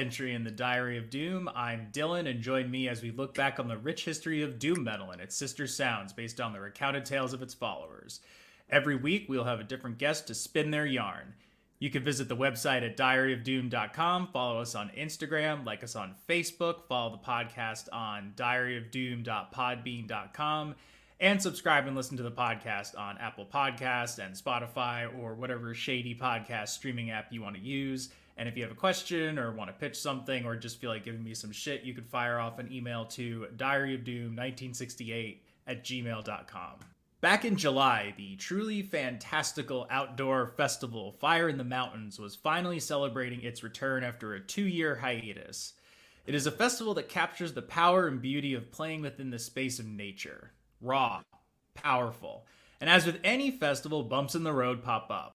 entry in the Diary of Doom. I'm Dylan, and join me as we look back on the rich history of Doom Metal and its sister sounds based on the recounted tales of its followers. Every week, we'll have a different guest to spin their yarn. You can visit the website at diaryofdoom.com, follow us on Instagram, like us on Facebook, follow the podcast on diaryofdoom.podbean.com, and subscribe and listen to the podcast on Apple Podcasts and Spotify or whatever shady podcast streaming app you want to use. And if you have a question or want to pitch something or just feel like giving me some shit, you could fire off an email to diaryofdoom1968 at gmail.com. Back in July, the truly fantastical outdoor festival Fire in the Mountains was finally celebrating its return after a two year hiatus. It is a festival that captures the power and beauty of playing within the space of nature. Raw, powerful, and as with any festival, bumps in the road pop up.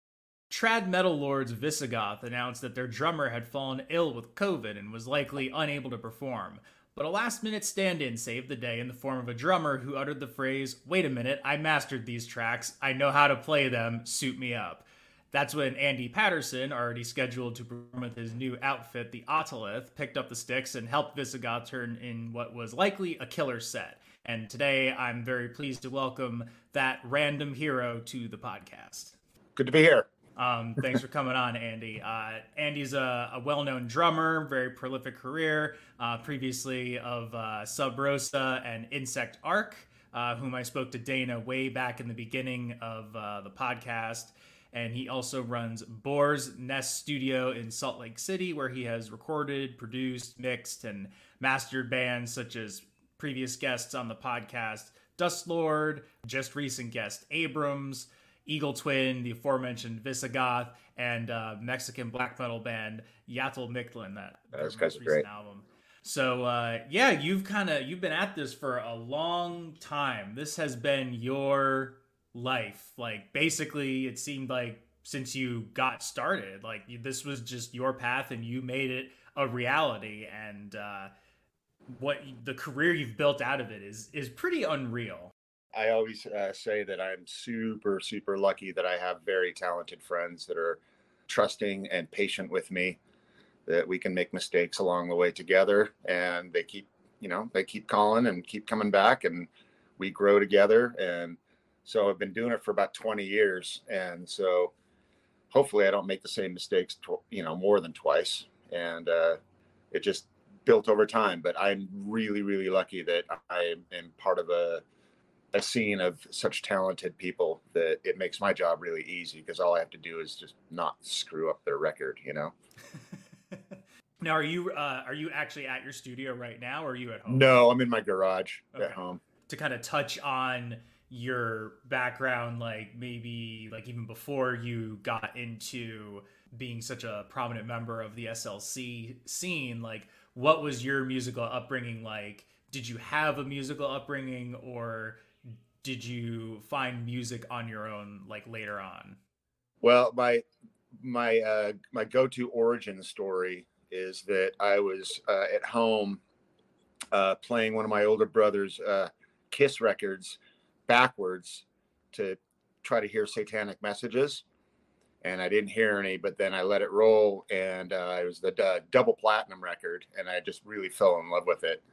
Trad metal lords Visigoth announced that their drummer had fallen ill with COVID and was likely unable to perform, but a last minute stand in saved the day in the form of a drummer who uttered the phrase, Wait a minute, I mastered these tracks, I know how to play them, suit me up. That's when Andy Patterson, already scheduled to perform with his new outfit, the Otolith, picked up the sticks and helped Visigoth turn in what was likely a killer set. And today I'm very pleased to welcome that random hero to the podcast. Good to be here. Um, thanks for coming on, Andy. Uh, Andy's a, a, well-known drummer, very prolific career. Uh, previously of uh, Sub Rosa and Insect Ark, uh, whom I spoke to Dana way back in the beginning of uh, the podcast. And he also runs Boar's Nest Studio in Salt Lake City, where he has recorded, produced, mixed, and mastered bands such as previous guests on the podcast, Dust Lord, just recent guest Abrams. Eagle Twin, the aforementioned Visigoth, and uh, Mexican black metal band Yaotl Mictlan. That those guys are great. Album. So uh, yeah, you've kind of you've been at this for a long time. This has been your life. Like basically, it seemed like since you got started, like this was just your path, and you made it a reality. And uh, what the career you've built out of it is is pretty unreal. I always uh, say that I'm super, super lucky that I have very talented friends that are trusting and patient with me, that we can make mistakes along the way together. And they keep, you know, they keep calling and keep coming back and we grow together. And so I've been doing it for about 20 years. And so hopefully I don't make the same mistakes, tw- you know, more than twice. And uh, it just built over time. But I'm really, really lucky that I am part of a, a scene of such talented people that it makes my job really easy because all I have to do is just not screw up their record, you know. now, are you uh, are you actually at your studio right now, or are you at home? No, I'm in my garage okay. at home. To kind of touch on your background, like maybe like even before you got into being such a prominent member of the SLC scene, like what was your musical upbringing like? Did you have a musical upbringing, or did you find music on your own like later on? Well, my my uh, my go-to origin story is that I was uh, at home uh, playing one of my older brother's uh, Kiss records backwards to try to hear satanic messages, and I didn't hear any. But then I let it roll, and uh, it was the double platinum record, and I just really fell in love with it.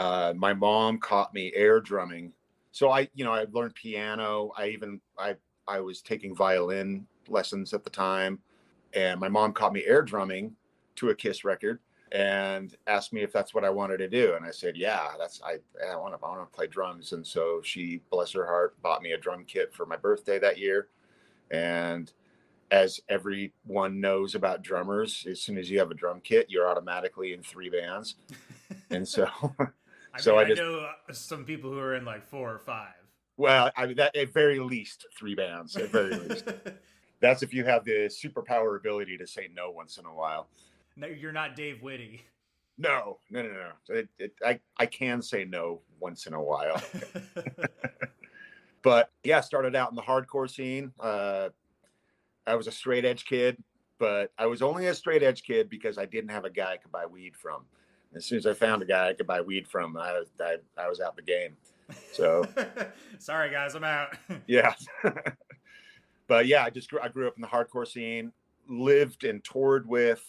Uh, my mom caught me air drumming so I, you know, I learned piano. I even I I was taking violin lessons at the time, and my mom caught me air drumming to a Kiss record and asked me if that's what I wanted to do. And I said, yeah, that's I, I want to I want to play drums. And so she, bless her heart, bought me a drum kit for my birthday that year. And as everyone knows about drummers, as soon as you have a drum kit, you're automatically in three bands. and so I so mean, I, just, I know uh, some people who are in like four or five. Well, I mean that at very least three bands at very least. That's if you have the superpower ability to say no once in a while. No, you're not Dave Whitty. No, no, no, no. It, it, I I can say no once in a while. but yeah, started out in the hardcore scene. Uh, I was a straight edge kid, but I was only a straight edge kid because I didn't have a guy I could buy weed from as soon as I found a guy I could buy weed from, I was I, I was out of the game. So sorry guys, I'm out. yeah. but yeah, I just grew I grew up in the hardcore scene, lived and toured with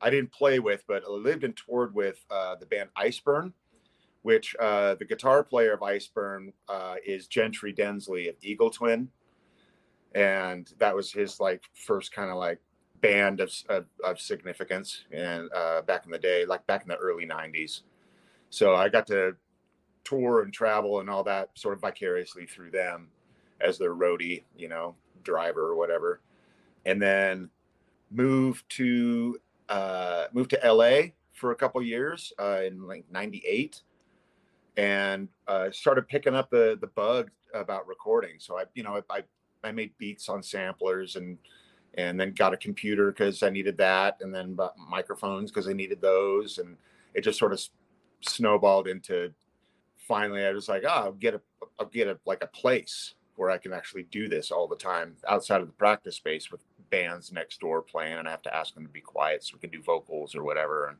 I didn't play with, but I lived and toured with uh, the band Iceburn, which uh, the guitar player of Iceburn uh, is Gentry Densley of Eagle Twin, and that was his like first kind of like band of, of, of significance and uh, back in the day, like back in the early '90s. So I got to tour and travel and all that sort of vicariously through them as their roadie, you know, driver or whatever, and then moved to uh, moved to LA for a couple years uh, in like '98, and uh, started picking up the the bug about recording. So I, you know, I I made beats on samplers and and then got a computer because I needed that, and then microphones because I needed those, and it just sort of snowballed into finally I was like, oh, I'll get a I'll get a like a place where I can actually do this all the time outside of the practice space with bands next door playing and I have to ask them to be quiet so we can do vocals or whatever. And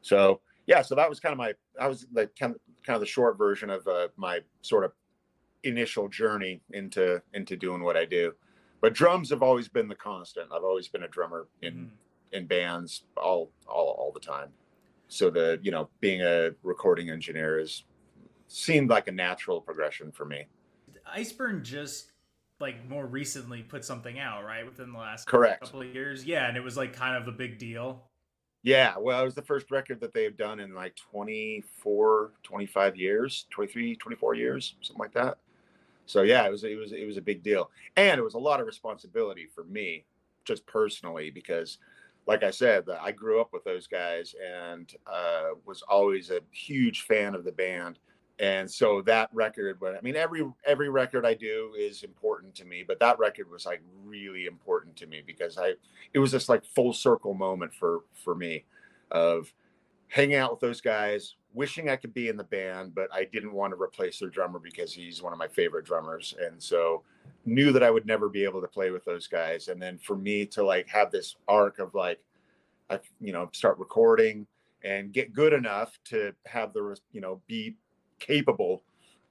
so yeah, so that was kind of my I was like kind of kind of the short version of uh, my sort of initial journey into into doing what I do. But drums have always been the constant. I've always been a drummer in mm. in bands all all all the time. So the you know being a recording engineer is seemed like a natural progression for me. Iceburn just like more recently put something out, right? Within the last correct couple of years. Yeah, and it was like kind of a big deal. Yeah, well, it was the first record that they've done in like 24, 25 years, 23, 24 years, something like that. So yeah, it was it was it was a big deal. And it was a lot of responsibility for me just personally because like I said, I grew up with those guys and uh, was always a huge fan of the band and so that record but i mean every every record i do is important to me but that record was like really important to me because i it was just like full circle moment for for me of hanging out with those guys wishing i could be in the band but i didn't want to replace their drummer because he's one of my favorite drummers and so knew that i would never be able to play with those guys and then for me to like have this arc of like i you know start recording and get good enough to have the you know be capable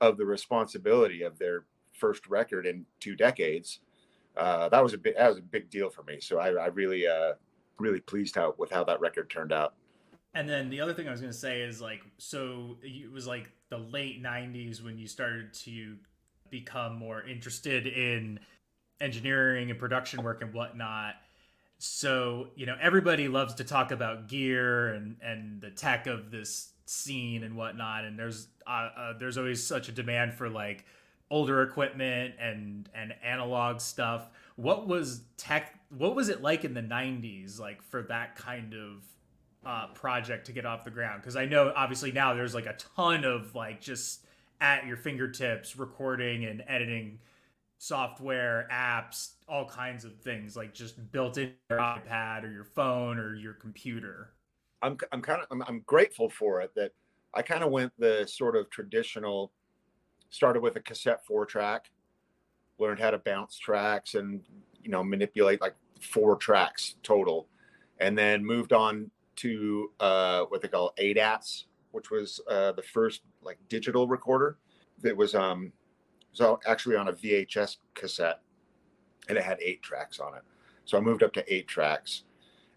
of the responsibility of their first record in two decades. Uh, that was a big that was a big deal for me. So I, I really uh, really pleased how with how that record turned out. And then the other thing I was going to say is like, so it was like the late '90s when you started to become more interested in engineering and production work and whatnot. So you know, everybody loves to talk about gear and and the tech of this scene and whatnot and there's uh, uh, there's always such a demand for like older equipment and and analog stuff what was tech what was it like in the 90s like for that kind of uh, project to get off the ground. Because i know obviously now there's like a ton of like just at your fingertips recording and editing software apps all kinds of things like just built in your ipad or your phone or your computer. I'm I'm kind of I'm, I'm grateful for it that I kind of went the sort of traditional started with a cassette four track, learned how to bounce tracks and you know manipulate like four tracks total, and then moved on to uh, what they call ADATs, which was uh, the first like digital recorder that was um so actually on a VHS cassette, and it had eight tracks on it. So I moved up to eight tracks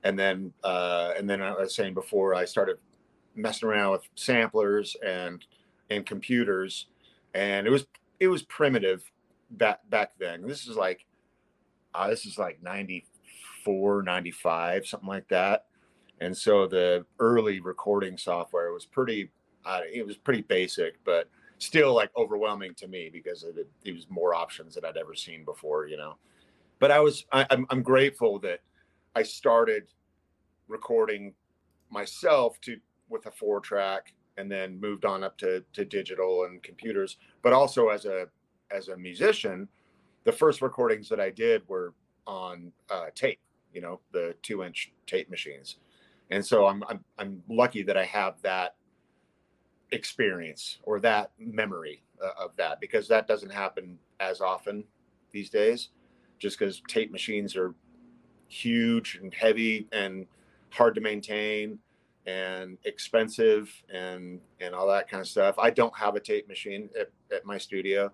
and then uh, and then I was saying before I started messing around with samplers and and computers, and it was it was primitive back back then. This is like uh, this is like 94, 95, something like that. And so the early recording software was pretty uh, it was pretty basic, but still like overwhelming to me because it, it was more options than I'd ever seen before, you know. But I was I, I'm I'm grateful that I started recording myself to with a four track and then moved on up to, to digital and computers but also as a as a musician the first recordings that i did were on uh, tape you know the two inch tape machines and so I'm, I'm i'm lucky that i have that experience or that memory uh, of that because that doesn't happen as often these days just because tape machines are huge and heavy and hard to maintain and expensive and and all that kind of stuff. I don't have a tape machine at, at my studio,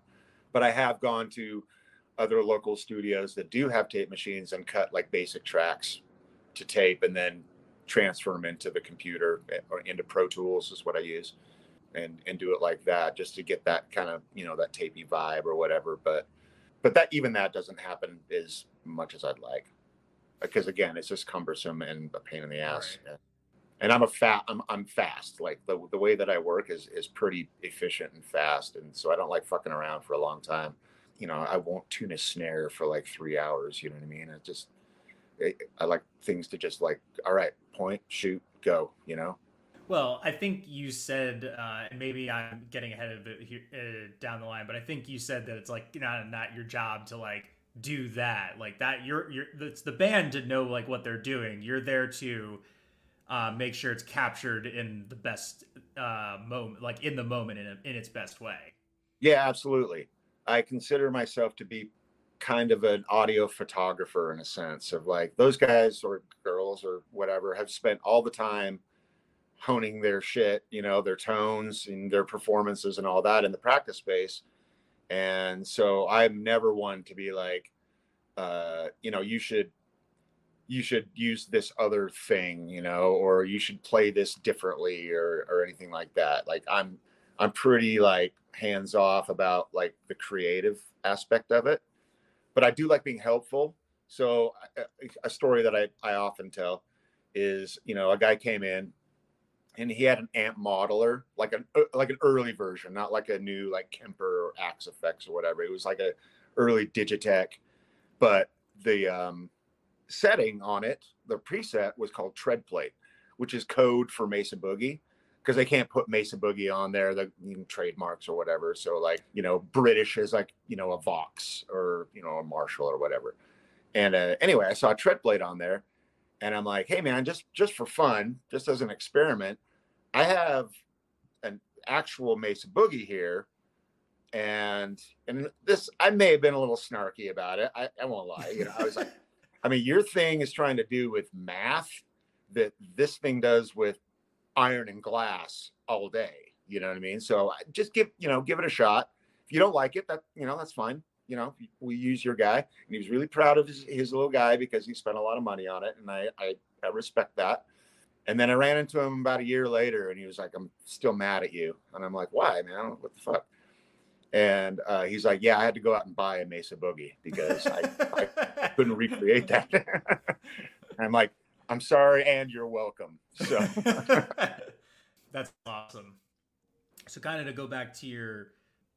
but I have gone to other local studios that do have tape machines and cut like basic tracks to tape and then transfer them into the computer eh, or into Pro Tools is what I use, and and do it like that just to get that kind of you know that tapey vibe or whatever. But but that even that doesn't happen as much as I'd like because again, it's just cumbersome and a pain in the ass. Right. And I'm a fat, I'm, I'm fast. Like the, the way that I work is, is pretty efficient and fast. And so I don't like fucking around for a long time. You know, I won't tune a snare for like three hours. You know what I mean? It just, it, I like things to just like, all right, point, shoot, go, you know? Well, I think you said, uh, and maybe I'm getting ahead of it here uh, down the line, but I think you said that it's like not not your job to like do that. Like that you're you're it's the band to know like what they're doing. You're there to uh, make sure it's captured in the best uh, moment like in the moment in, a, in its best way. Yeah absolutely. I consider myself to be kind of an audio photographer in a sense of like those guys or girls or whatever have spent all the time honing their shit you know their tones and their performances and all that in the practice space. And so i'm never one to be like uh you know you should you should use this other thing you know or you should play this differently or or anything like that. Like i'm i'm pretty like hands off about like the creative aspect of it but i do like being helpful so a, a story that i i often tell is you know a guy came in and he had an amp modeler, like an uh, like an early version, not like a new like Kemper or Axe-Fx or whatever. It was like a early Digitech, but the um, setting on it, the preset was called Tread Plate, which is code for Mesa Boogie because they can't put Mesa Boogie on there, the you know, trademarks or whatever. So like you know, British is like you know a Vox or you know a Marshall or whatever. And uh, anyway, I saw Tread Plate on there and I'm like, hey man, just just for fun, just as an experiment, I have an actual Mesa Boogie here, and and this I may have been a little snarky about it. I, I won't lie. You know, I was like, I mean, your thing is trying to do with math that this thing does with iron and glass all day. You know what I mean? So just give you know give it a shot. If you don't like it, that you know that's fine you know, we use your guy. And he was really proud of his, his little guy because he spent a lot of money on it. And I, I, I respect that. And then I ran into him about a year later and he was like, I'm still mad at you. And I'm like, why, man? What the fuck? And uh, he's like, yeah, I had to go out and buy a Mesa Boogie because I, I couldn't recreate that. I'm like, I'm sorry, and you're welcome. So that's awesome. So kind of to go back to your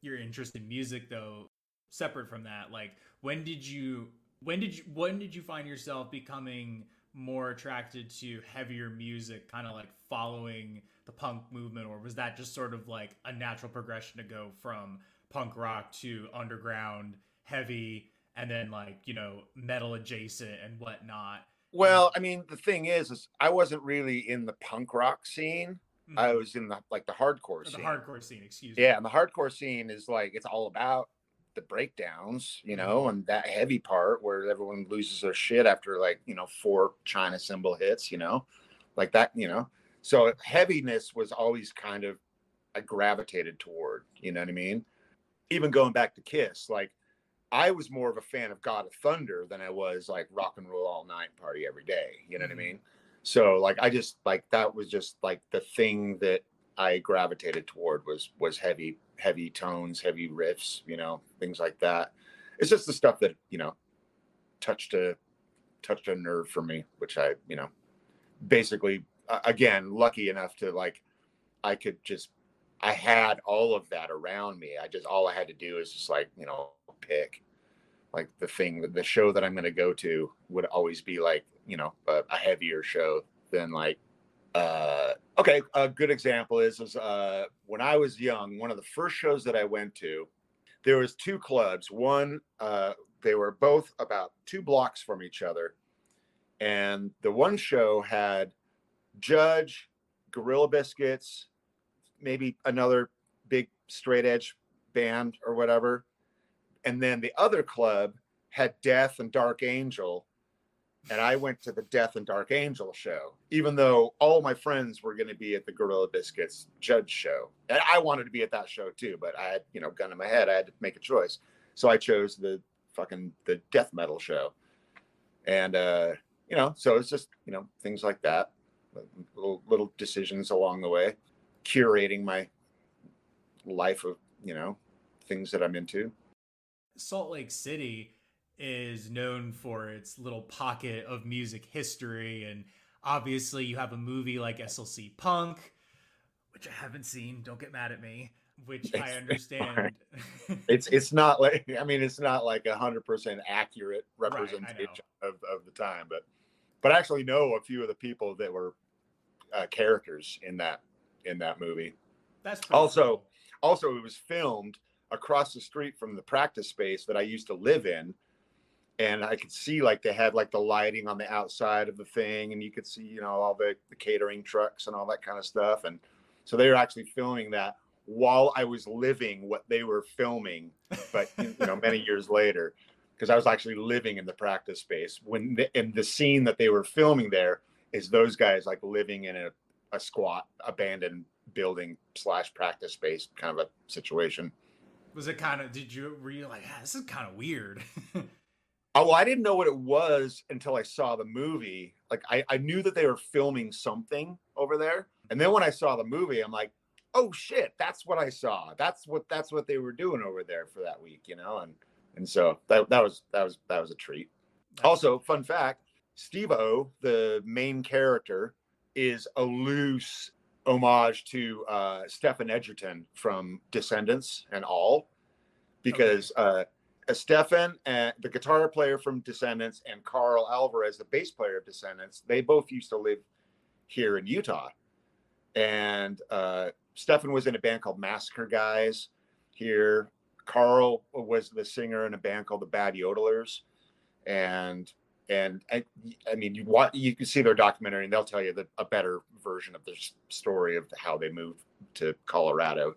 your interest in music though, separate from that, like when did you when did you when did you find yourself becoming more attracted to heavier music, kind of like following the punk movement, or was that just sort of like a natural progression to go from punk rock to underground heavy and then like you know metal adjacent and whatnot? Well, I mean, the thing is, is I wasn't really in the punk rock scene. Mm-hmm. I was in the like the hardcore or scene. The hardcore scene, excuse me. Yeah, and the hardcore scene is like it's all about the breakdowns, you know, mm-hmm. and that heavy part where everyone loses their shit after like, you know, four China cymbal hits, you know, like that, you know. So heaviness was always kind of I gravitated toward, you know what I mean? Even going back to Kiss, like I was more of a fan of God of Thunder than I was like rock and roll all night party every day, you know mm-hmm. what I mm-hmm. mean? So like I just like that was just like the thing that I gravitated toward was was heavy heavy tones, heavy riffs, you know, things like that. It's just the stuff that you know touched a touched a nerve for me, which I you know basically again lucky enough to like I could just I had all of that around me. I just all I had to do is just like you know pick like the thing that the show that I'm going to go to would always be like you know a, a heavier show than like uh, okay, a good example is, is uh, when I was young, one of the first shows that I went to, there was two clubs. One, uh, they were both about two blocks from each other, and the one show had Judge, Gorilla Biscuits, maybe another big straight edge band or whatever, and then the other club had Death and Dark Angel, and I went to the Death and Dark Angel show, even though all my friends were going to be at the Gorilla Biscuits Judge show. And I wanted to be at that show too, but I had, you know, gun in my head. I had to make a choice. So I chose the fucking the death metal show. And uh, you know, so it's just, you know, things like that. little, little decisions along the way, curating my life of you know things that I'm into. Salt Lake City is known for its little pocket of music history and obviously you have a movie like SLC Punk which I haven't seen don't get mad at me which it's, I understand it's it's not like I mean it's not like a hundred percent accurate representation right, of, of the time but but I actually know a few of the people that were uh, characters in that in that movie. That's also cool. also it was filmed across the street from the practice space that I used to live in and I could see like they had like the lighting on the outside of the thing, and you could see you know all the, the catering trucks and all that kind of stuff. And so they were actually filming that while I was living what they were filming, but you know many years later, because I was actually living in the practice space when the, and the scene that they were filming there is those guys like living in a, a squat abandoned building slash practice space kind of a situation. Was it kind of? Did you were you like, ah, this is kind of weird? Oh, well, I didn't know what it was until I saw the movie. Like I, I knew that they were filming something over there. And then when I saw the movie, I'm like, oh shit, that's what I saw. That's what that's what they were doing over there for that week, you know? And and so that that was that was that was a treat. Also, fun fact, Stevo, the main character, is a loose homage to uh Stephen Egerton from Descendents and all. Because okay. uh Stefan, and the guitar player from Descendents, and Karl Alvarez, the bass player of Descendents, they both used to live here in Utah. And uh, Stefan was in a band called Massacre Guys here. Karl was the singer in a band called the Bad Yodelers, and and I, I mean you want you can see their documentary and they'll tell you that a better version of the story of how they moved to Colorado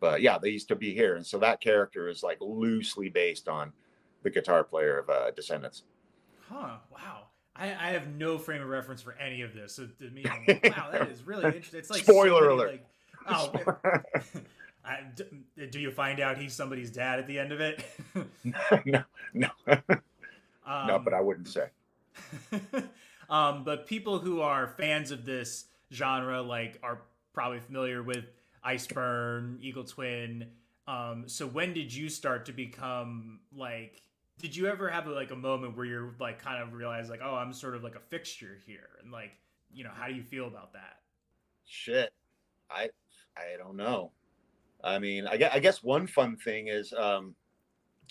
but yeah, they used to be here, and so that character is like loosely based on the guitar player of uh, Descendents. Huh? Wow. I, I have no frame of reference for any of this. So to me, like, wow, that is really interesting. It's like spoiler so alert. Like, oh, I, do you find out he's somebody's dad at the end of it? no, no, um, no. But I wouldn't say. um, but people who are fans of this genre, like, are probably familiar with Iceburn, Eagle Twin. Um, so when did you start to become like? Did you ever have like a moment where you're like kind of realize like, oh, I'm sort of like a fixture here, and like, you know, how do you feel about that? Shit, I I don't know. I mean, I guess, I guess one fun thing is um,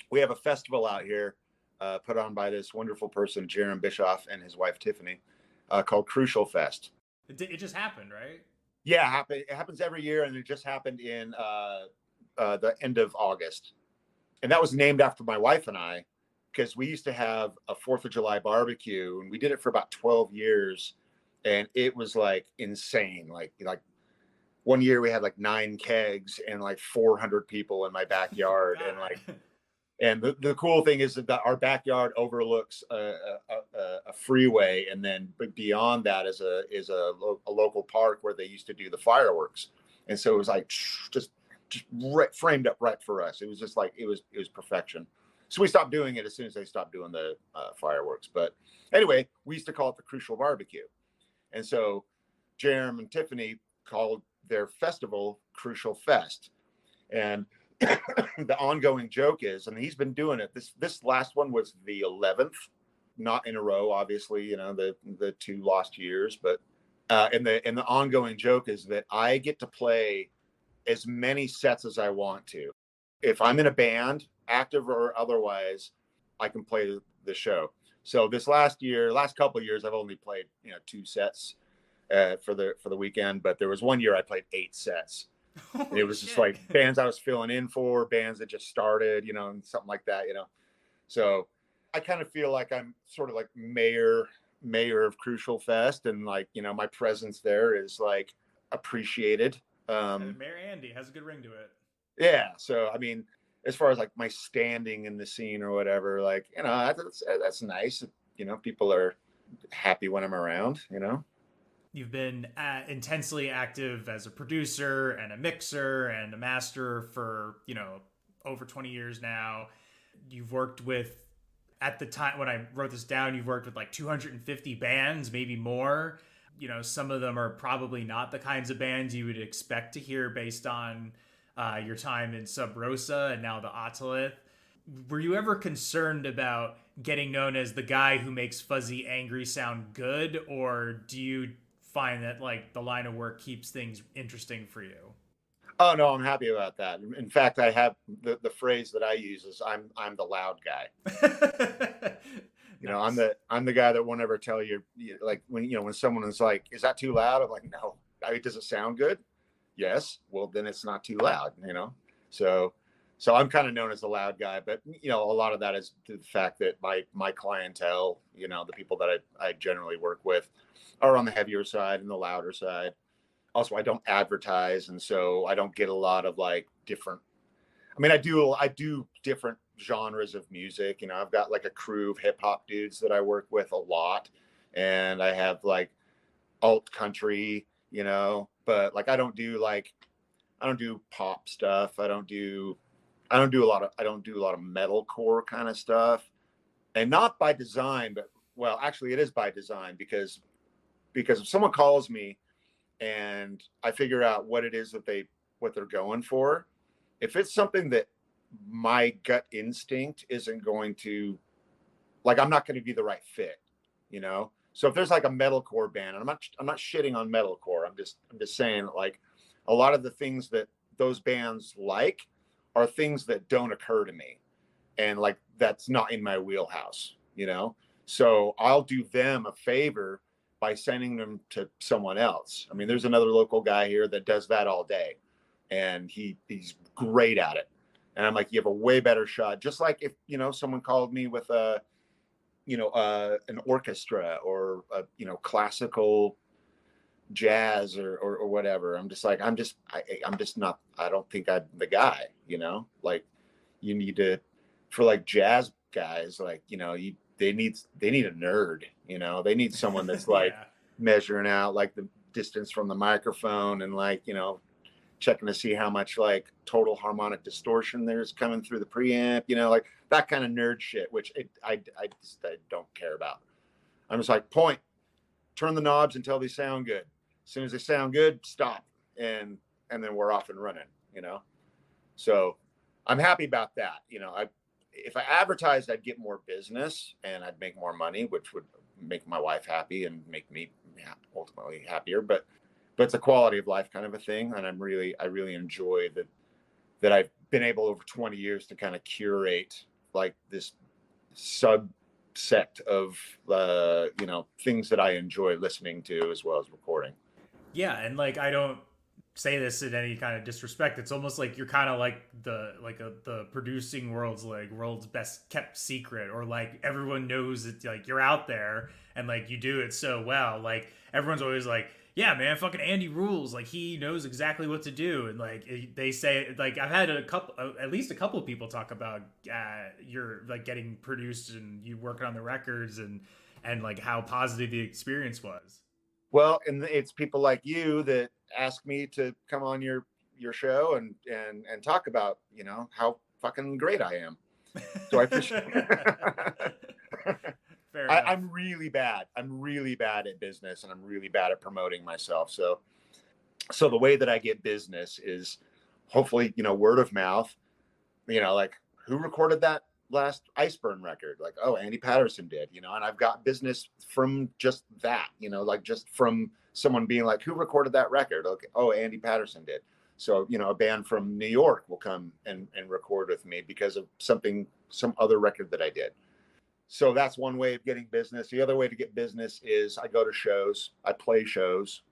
we have a festival out here uh, put on by this wonderful person, Jaron Bischoff, and his wife Tiffany, uh, called Crucial Fest. It, it just happened, right? Yeah, happen. It happens every year, and it just happened in uh, uh, the end of August, and that was named after my wife and I because we used to have a Fourth of July barbecue, and we did it for about twelve years, and it was like insane. Like like one year we had like nine kegs and like four hundred people in my backyard, and like and the, the cool thing is that our backyard overlooks a, a, a, freeway and then beyond that is a is a, a, local park where they used to do the fireworks. And so it was like just just right, framed up right for us. It was just like it was it was perfection. So we stopped doing it as soon as they stopped doing the uh, fireworks. But anyway we used to call it the crucial barbecue. And so jeremy and tiffany called their festival crucial fest. And the ongoing joke is, and he's been doing it. This this last one was the eleventh, not in a row, obviously. You know the the two lost years, but uh, and the and the ongoing joke is that I get to play as many sets as I want to. If I'm in a band, active or otherwise, I can play the show. So this last year, last couple years, I've only played you know two sets uh, for the for the weekend, but there was one year I played eight sets it was just like bands I was filling in for, bands that just started, you know, and something like that, you know. So I kind of feel like I'm sort of like mayor mayor of Crucial Fest, and like you know my presence there is like appreciated. Um, Mayor Andy has a good ring to it. Yeah, so I mean, as far as like my standing in the scene or whatever, like you know that's that's nice. You know, people are happy when I'm around. You know. You've been uh, intensely active as a producer and a mixer and a master for, you know, over 20 years now. You've worked with, at the time when I wrote this down, you've worked with like 250 bands, maybe more. you know some of them are probably not the kinds of bands you would expect to hear based on uh, your time in Sub Rosa and now the Otolith. Were you ever concerned about getting known as the guy who makes fuzzy angry sound good, or do you find that like the line of work keeps things interesting for you? Oh no, I'm happy about that. In fact, I have the, the phrase that I use is I'm I'm the loud guy. you know, I'm the I'm the guy that won't ever tell you like when you know when someone is like, "Is that too loud?" I'm like, "No." I mean, does it sound good? Yes. Well, then it's not too loud. You know. So, so I'm kind of known as the loud guy, but you know, a lot of that is the fact that my my clientele, you know, the people that I I generally work with, are on the heavier side and the louder side also I don't advertise, and so I don't get a lot of like different. I mean, I do I do different genres of music. You know, I've got like a crew of hip hop dudes that I work with a lot, and I have like alt country. You know, but like I don't do like I don't do pop stuff. I don't do I don't do a lot of I don't do a lot of metalcore kind of stuff, and not by design, but well, actually, it is by design because because if someone calls me and I figure out what it is that they what they're going for. If it's something that my gut instinct isn't going to like I'm not going to be the right fit, you know? So if there's like a metalcore band, and I'm not I'm not shitting on metalcore. I'm just I'm just saying like a lot of the things that those bands like are things that don't occur to me. And like that's not in my wheelhouse, you know? So I'll do them a favor by sending them to someone else. I mean, there's another local guy here that does that all day, and he he's great at it. And I'm like, you have a way better shot. Just like if you know someone called me with a, you know, uh, an orchestra or a you know classical jazz or, or, or whatever. I'm just like I'm just I, I'm just not. I don't think I'm the guy. You know, like you need to for like jazz guys. Like you know, you they need they need a nerd you know? They need someone that's like yeah. measuring out like the distance from the microphone and like you know checking to see how much like total harmonic distortion there's coming through the preamp you know like that kind of nerd shit which it, I, I just I don't care about. I'm just like point. Turn the knobs until they sound good. As soon as they sound good stop. And and then we're off and running you know? So i'm happy about that you know? I if I advertised, I'd get more business and I'd make more money, which would make my wife happy and make me ultimately happier. But but it's a quality of life kind of a thing, and I'm really I really enjoy that that I've been able over 20 years to kind of curate like this subset of uh, you know things that I enjoy listening to as well as recording. Yeah, and like I don't say this in any kind of disrespect it's almost like you're kind of like the like a, the producing world's like world's best kept secret or like everyone knows it like you're out there and like you do it so well. Like everyone's always like yeah man fucking andy rules. Like he knows exactly what to do. And like they say like i've had a couple uh, at least a couple of people talk about uh you're like getting produced and you working on the records and and like how positive the experience was. Well and it's people like you that ask me to come on your your show and and and talk about you know how fucking great I am. So I appreciate. I, am really bad. I'm really bad at business, and I'm really bad at promoting myself. So, so the way that I get business is hopefully, you know, word of mouth. You know, like who recorded that last Iceburn record? Like, oh, Andy Patterson did. You know, and I've got business from just that. You know, like just from someone being like, "Who recorded that record?" Okay, oh, Andy Patterson did. So you know, a band from New York will come and and record with me because of something, some other record that I did. So that's one way of getting business. The other way to get business is I go to shows, I play shows,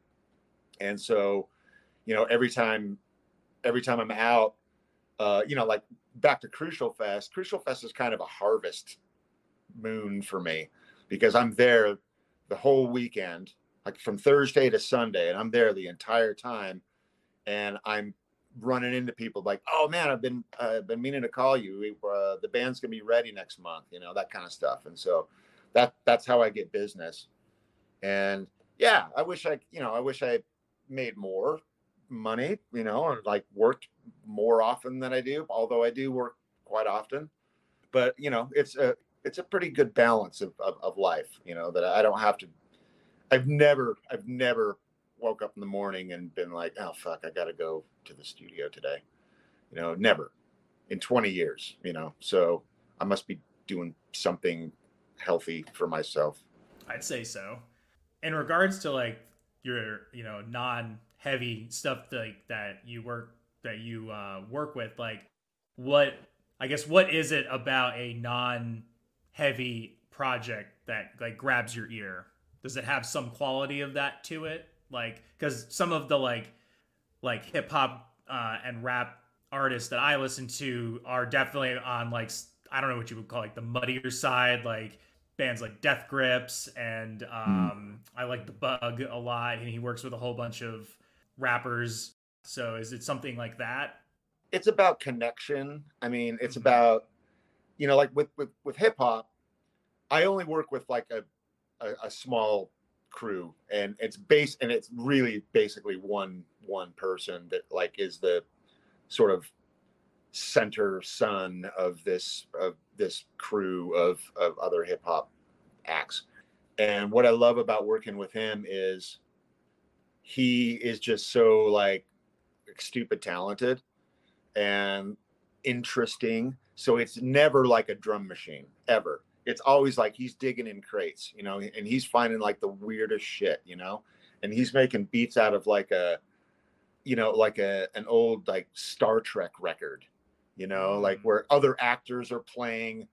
and so you know every time every time I'm out, uh, you know, like back to Crucial Fest. Crucial Fest is kind of a harvest moon for me because I'm there the whole weekend like from Thursday to Sunday, and I'm there the entire time, and I'm running into people like, "Oh man, I've been uh, been meaning to call you. Uh, the band's gonna be ready next month," you know that kind of stuff. And so that that's how I get business. And yeah, I wish I you know I wish I made more money, you know, or like worked more often than I do. Although I do work quite often, but you know it's a it's a pretty good balance of, of, of life, you know, that I don't have to I've never, I've never woke up in the morning and been like, oh fuck, I got to go to the studio today. You know, never in 20 years. You know, so I must be doing something healthy for myself. I'd say so. In regards to like your, you know, non-heavy stuff like that you work that you uh, work with, like what I guess what is it about a non-heavy project that like grabs your ear? Does it have some quality of that to it? Like, because some of the like like hip hop uh, and rap artists that I listen to are definitely on like I don't know what you would call like the muddier side, like bands like Death Grips and hmm. um, mm. I like the Bug a lot, and he works with a whole bunch of rappers. So is it something like that? It's about connection. I mean, it's mm-hmm. about you know, like with with with hip hop, I only work with like a, a, a small crew, and it's base and it's really basically one one person that like is the sort of center son of this of this crew of of other hip hop acts. And what I love about working with him is he is just so like stupid talented and interesting. So it's never like a drum machine ever. It's always like he's digging in crates, you know, and he's finding like the weirdest shit, you know, and he's making beats out of like a, you know, like a an old like Star Trek record, you know, like mm. where other actors are playing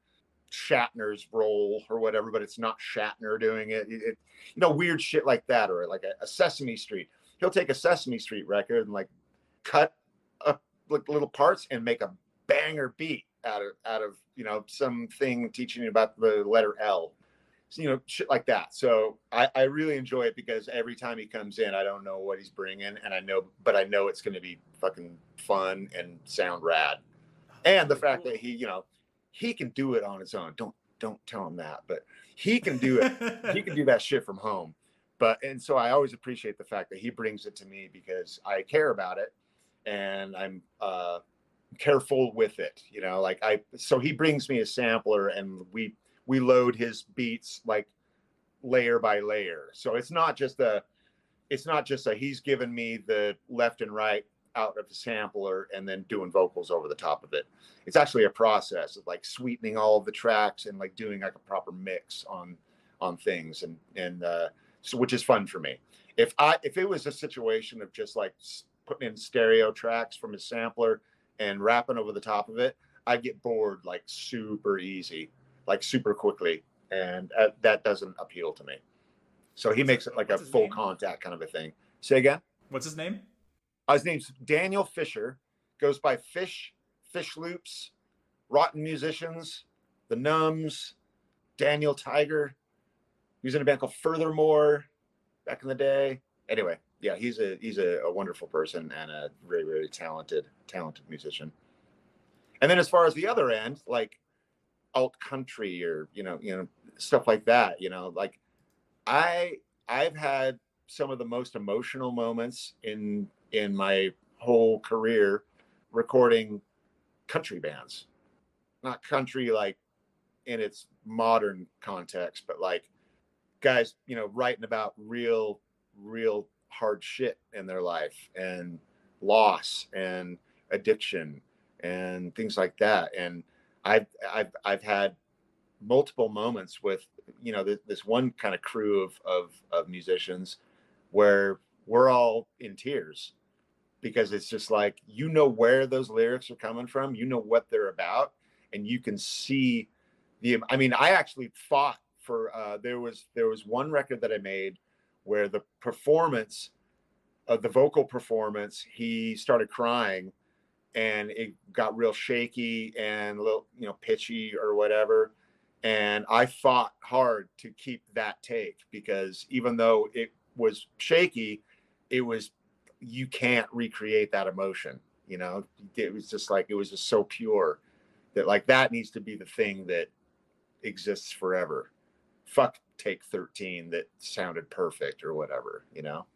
Shatner's role or whatever, but it's not Shatner doing it. it, it you know, weird shit like that, or like a, a, Sesame Street. He'll take a Sesame Street record and like cut up like little parts and make a banger beat out of out of you know something teaching you about the letter L. So, you know, shit like that. So I, I really enjoy it because every time he comes in, I don't know what he's bringing, and I know, but I know it's going to be fucking fun and sound rad. And the fact that he, you know, he can do it on his own. Don't don't tell him that, but he can do it. he can do that shit from home. But and so I always appreciate the fact that he brings it to me because I care about it and I'm uh careful with it, you know, like I so he brings me a sampler and we we load his beats like layer by layer. So it's not just a it's not just a he's given me the left and right out of the sampler and then doing vocals over the top of it. It's actually a process of like sweetening all of the tracks and like doing like a proper mix on on things and and uh, so which is fun for me. If I if it was a situation of just like putting in stereo tracks from a sampler and rapping over the top of it, I'd get bored like super easy, like super quickly, and uh, that doesn't appeal to me. So he makes it like a full name? contact kind of a thing. Say again. What's his name? Uh, his name's Daniel Fisher. Goes by Fish, Fish Loops, Rotten Musicians, The Numbs, Daniel Tiger. He was in a band called Furthermore back in the day. Anyway, yeah, he's a he's a, a wonderful person and a very very talented talented musician. And then as far as the other end, like alt country or you know you know stuff like that, you know, like I I've had some of the most emotional moments in in my whole career recording country bands. Not country like in its modern context, but like guys, you know, writing about real, real hard shit in their life and loss and addiction and things like that. And I've I've I've had multiple moments with you know this one kind of crew of of of musicians where we're all in tears because it's just like you know where those lyrics are coming from, you know what they're about, and you can see the. I mean, I actually fought for. Uh, there was there was one record that I made where the performance, of uh, the vocal performance, he started crying, and it got real shaky and a little you know pitchy or whatever. And I fought hard to keep that take because even though it was shaky, it was you can't recreate that emotion you know it was just like it was just so pure that like that needs to be the thing that exists forever fuck take 13 that sounded perfect or whatever you know?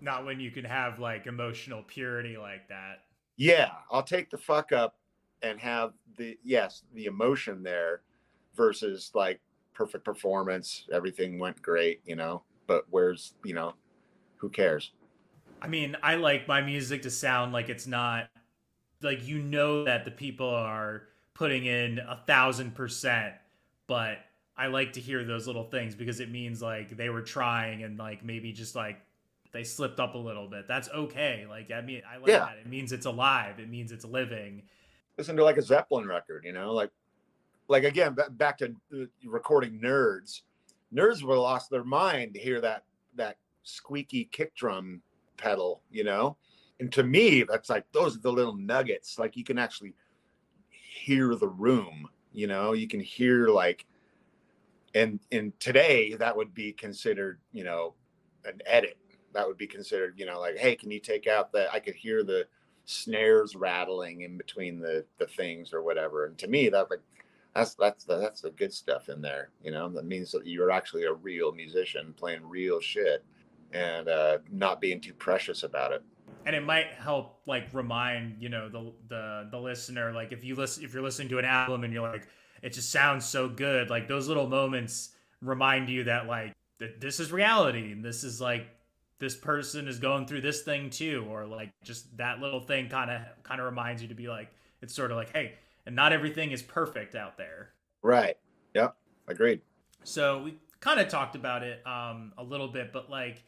Not when you can have like emotional purity like that. Yeah i'll take the fuck up and have the yes the emotion there versus like perfect performance everything went great you know? But where's you know, who cares? I mean, I like my music to sound like it's not like you know that the people are putting in a thousand percent, but I like to hear those little things because it means like they were trying and like maybe just like they slipped up a little bit. That's okay. Like I mean, I like yeah. that. It means it's alive. It means it's living. Listen to like a Zeppelin record, you know, like like again back to uh, recording nerds. Nerds were lost their mind to hear that that squeaky kick drum pedal, you know. And to me, that's like those are the little nuggets. Like you can actually hear the room, you know. You can hear like, and and today that would be considered, you know, an edit that would be considered, you know, like, hey, can you take out the? I could hear the snares rattling in between the the things or whatever. And to me, that like that's that's the, that's the good stuff in there. You know, that means that you're actually a real musician playing real shit and uh, not being too precious about it. And it might help like remind you know the the the listener like if you listen if you're listening to an album and you're like it just sounds so good. Like those little moments remind you that like that this is reality and this is like this person is going through this thing too or like just that little thing kind of kind of reminds you to be like it's sort of like hey and not everything is perfect out there. Right. Yep agreed. So we kind of talked about it um, a little bit but like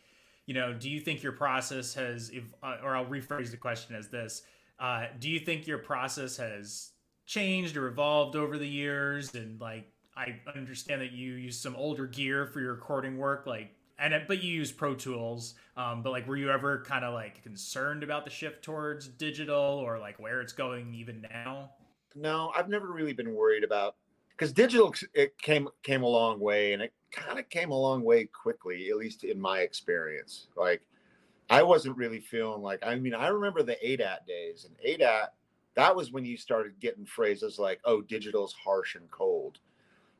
you know do you think your process has uh, or i'll rephrase the question as this. Uh, do you think your process has changed or evolved over the years and like i understand that you use some older gear for your recording work like and but you use Pro Tools. Um, but like, were you ever kind of like concerned about the shift towards digital or like where it's going even now? No, I've never really been worried about because digital it came came a long way and it kind of came a long way quickly, at least in my experience. Like, I wasn't really feeling like I mean I remember the ADAT days and ADAT that was when you started getting phrases like oh digital's harsh and cold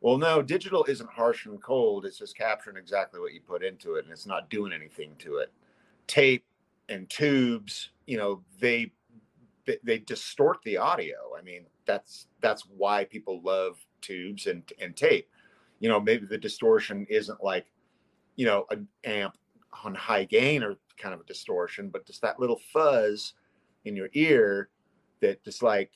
well, no, digital isn't harsh and cold. It's just capturing exactly what you put into it and it's not doing anything to it. Tape and tubes, you know, they they distort the audio. I mean, that's that's why people love tubes and and tape. You know, maybe the distortion isn't like, you know, an amp on high gain or kind of a distortion, but just that little fuzz in your ear that just like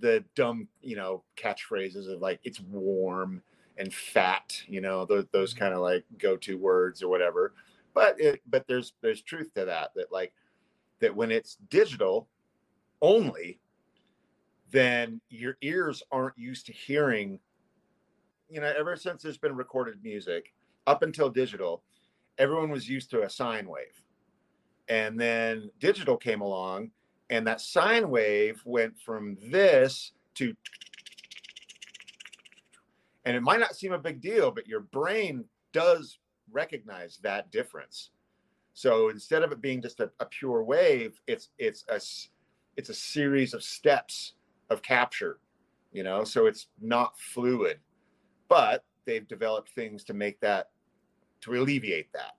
the dumb, you know, catchphrases of like it's warm and fat, you know, those, those mm-hmm. kind of like go-to words or whatever. But it, but there's there's truth to that that like that when it's digital only, then your ears aren't used to hearing. You know, ever since there's been recorded music up until digital, everyone was used to a sine wave. And then digital came along and that sine wave went from this to and it might not seem a big deal but your brain does recognize that difference. So instead of it being just a, a pure wave it's it's a it's a series of steps of capture you know? So it's not fluid but they've developed things to make that to alleviate that.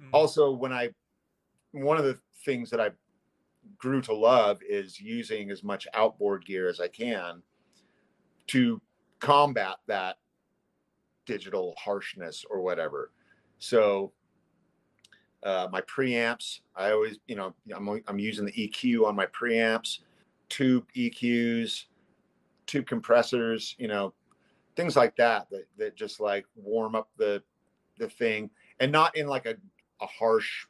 Mm-hmm. also when i one of the things that i grew to love is using as much outboard gear as I can to combat that digital harshness or whatever. So uh, my preamps, I always, you know, I'm, I'm using the EQ on my preamps, tube EQs, tube compressors, you know, things like that, that, that just like warm up the, the thing and not in like a, a harsh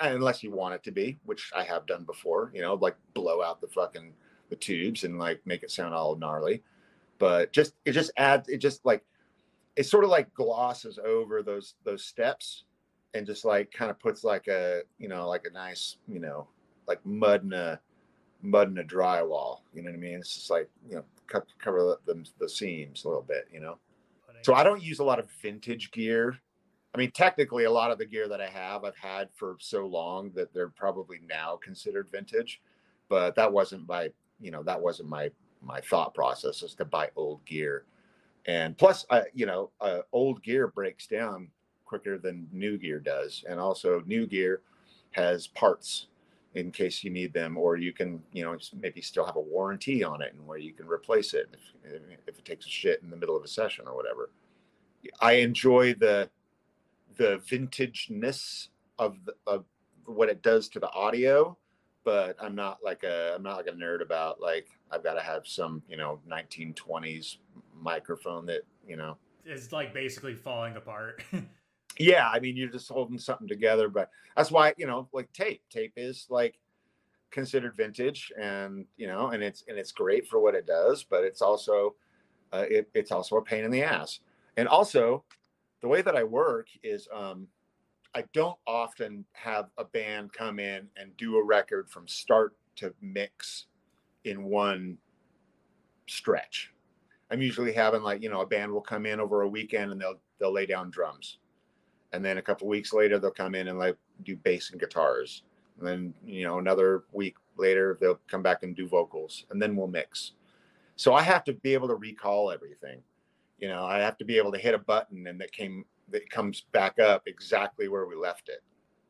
unless you want it to be, which I have done before, you know, like blow out the fucking the tubes and like make it sound all gnarly. But just it just adds it just like it sort of like glosses over those those steps and just like kind of puts like a you know like a nice you know like mud in a mud in a drywall. You know what I mean? It's just like you know cover the, the seams a little bit. You know. So I don't use a lot of vintage gear I mean, technically, a lot of the gear that I have, I've had for so long that they're probably now considered vintage. But that wasn't my, you know, that wasn't my my thought process is to buy old gear. And plus, I, you know, uh, old gear breaks down quicker than new gear does, and also new gear has parts in case you need them, or you can, you know, maybe still have a warranty on it, and where you can replace it if, if it takes a shit in the middle of a session or whatever. I enjoy the the vintageness of the, of what it does to the audio but i'm not like a i'm not like a nerd about like i've got to have some you know 1920s microphone that you know It's like basically falling apart. yeah i mean you're just holding something together but that's why you know like tape tape is like considered vintage and you know and it's and it's great for what it does but it's also uh, it, it's also a pain in the ass and also the way that i work is um i don't often have a band come in and do a record from start to mix in one stretch. I'm usually having like you know a band will come in over a weekend and they'll they'll lay down drums. And then a couple weeks later they'll come in and like do bass and guitars. And then you know another week later they'll come back and do vocals and then we'll mix. So i have to be able to recall everything you know i have to be able to hit a button and that came that comes back up exactly where we left it.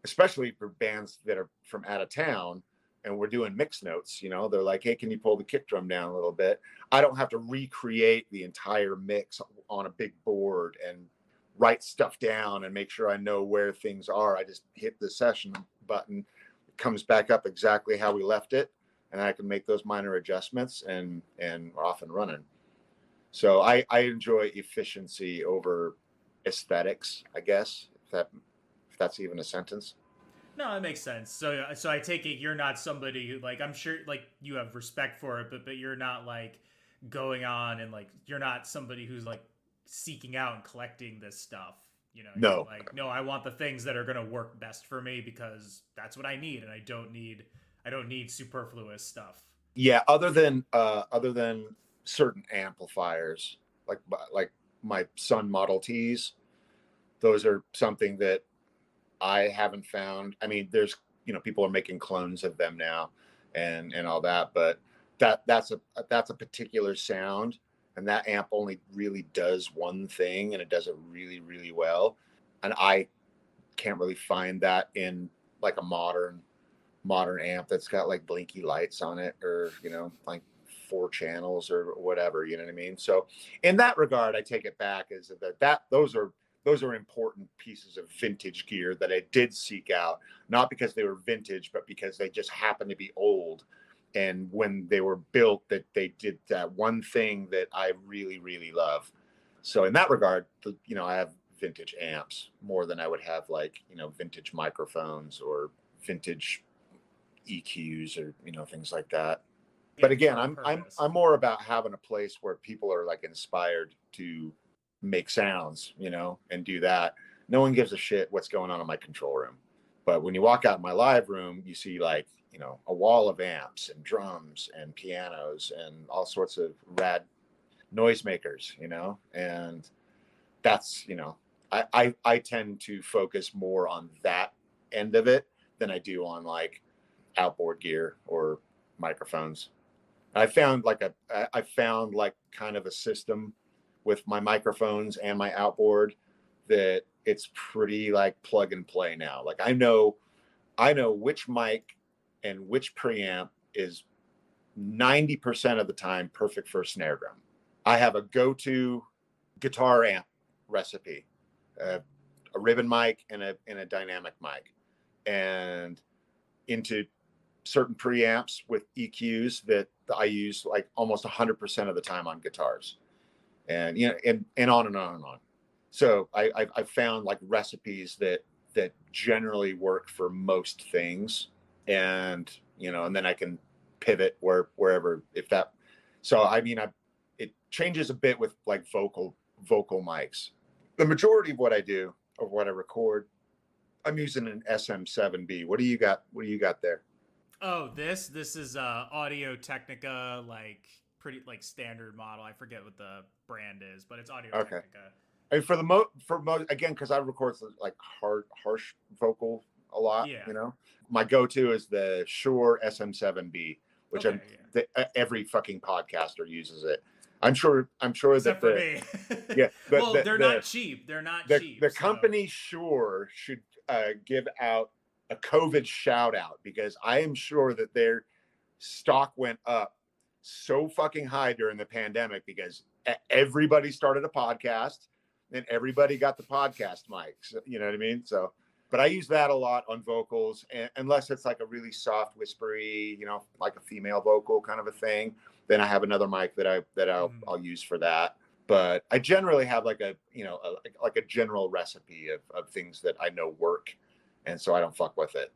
Especially for bands that are from out of town and we're doing mix notes you know they're like hey can you pull the kick drum down a little bit? I don't have to recreate the entire mix on a big board and write stuff down and make sure i know where things are. I just hit the session button it comes back up exactly how we left it and i can make those minor adjustments and and we're off and running so i i enjoy efficiency over aesthetics i guess if that if that's even a sentence no, it makes sense. So, so I take it you're not somebody who, like, I'm sure, like, you have respect for it, but but you're not like going on and like you're not somebody who's like seeking out and collecting this stuff. You know, No. Like no, I want the things that are gonna work best for me because that's what I need, and I don't need I don't need superfluous stuff. yeah other than uh other than certain amplifiers like like my Sunn Model T's. Those are something that i haven't found. I mean there's you know people are making clones of them now and and all that but that that's a that's a particular sound and that amp only really does one thing and it does it really really well. And i can't really find that in like a modern modern amp that's got like blinky lights on it or you know like four channels or whatever you know what i mean? So in that regard i take it back is that that those are those are important pieces of vintage gear that i did seek out not because they were vintage but because they just happened to be old. And when they were built that they did that one thing that i really really love. So in that regard you know i have vintage amps more than i would have like you know vintage microphones or vintage EQs or you know things like that. But again, I'm I'm. I'm more about having a place where people are like inspired to make sounds, you know, and do that. No one gives a shit what's going on in my control room. But when you walk out in my live room, you see like, you know, a wall of amps and drums and pianos and all sorts of rad noisemakers, you know, and that's, you know, I, I I tend to focus more on that end of it than I do on like outboard gear or microphones. I found like a I- found like kind of a system with my microphones and my outboard that it's pretty like plug and play now. Like I know I know which mic and which preamp is 90% of the time perfect for a snare drum. I have a go-to guitar amp recipe, uh, a ribbon mic and a and a dynamic mic, and into certain preamps with EQs that I use like almost 100% of the time on guitars, and you know, and and on and on and on. So I I, I found like recipes that that generally work for most things, and you know, and then I can pivot where wherever if that. So I mean, I it changes a bit with like vocal vocal mics. The majority of what I do of what I record, I'm using an SM7B. What do you got? What do you got there? Oh, this this is uh Audio Technica, like pretty like standard model. I forget what the brand is, but it's Audio Okay. Technica. I mean, for the mo for most again because I record like hard harsh vocal a lot. Yeah. You know, my go-to is the Shure SM7B, which Okay, I'm yeah. the, uh, every fucking podcaster uses it. I'm sure. I'm sure Except that for the me. yeah well, the- they're the- not cheap. They're not the, cheap. the so- company Shure should uh, give out a COVID shout out because I am sure that their stock went up so fucking high during the pandemic because everybody started a podcast. and everybody got the podcast mics. You know what I mean? So, but I use that a lot on vocals, and, unless it's like a really soft, whispery, you know, like a female vocal kind of a thing. Then I have another mic that I that I'll mm. I'll use for that. But I generally have like a you know a, like a general recipe of of things that I know work, and so I don't fuck with it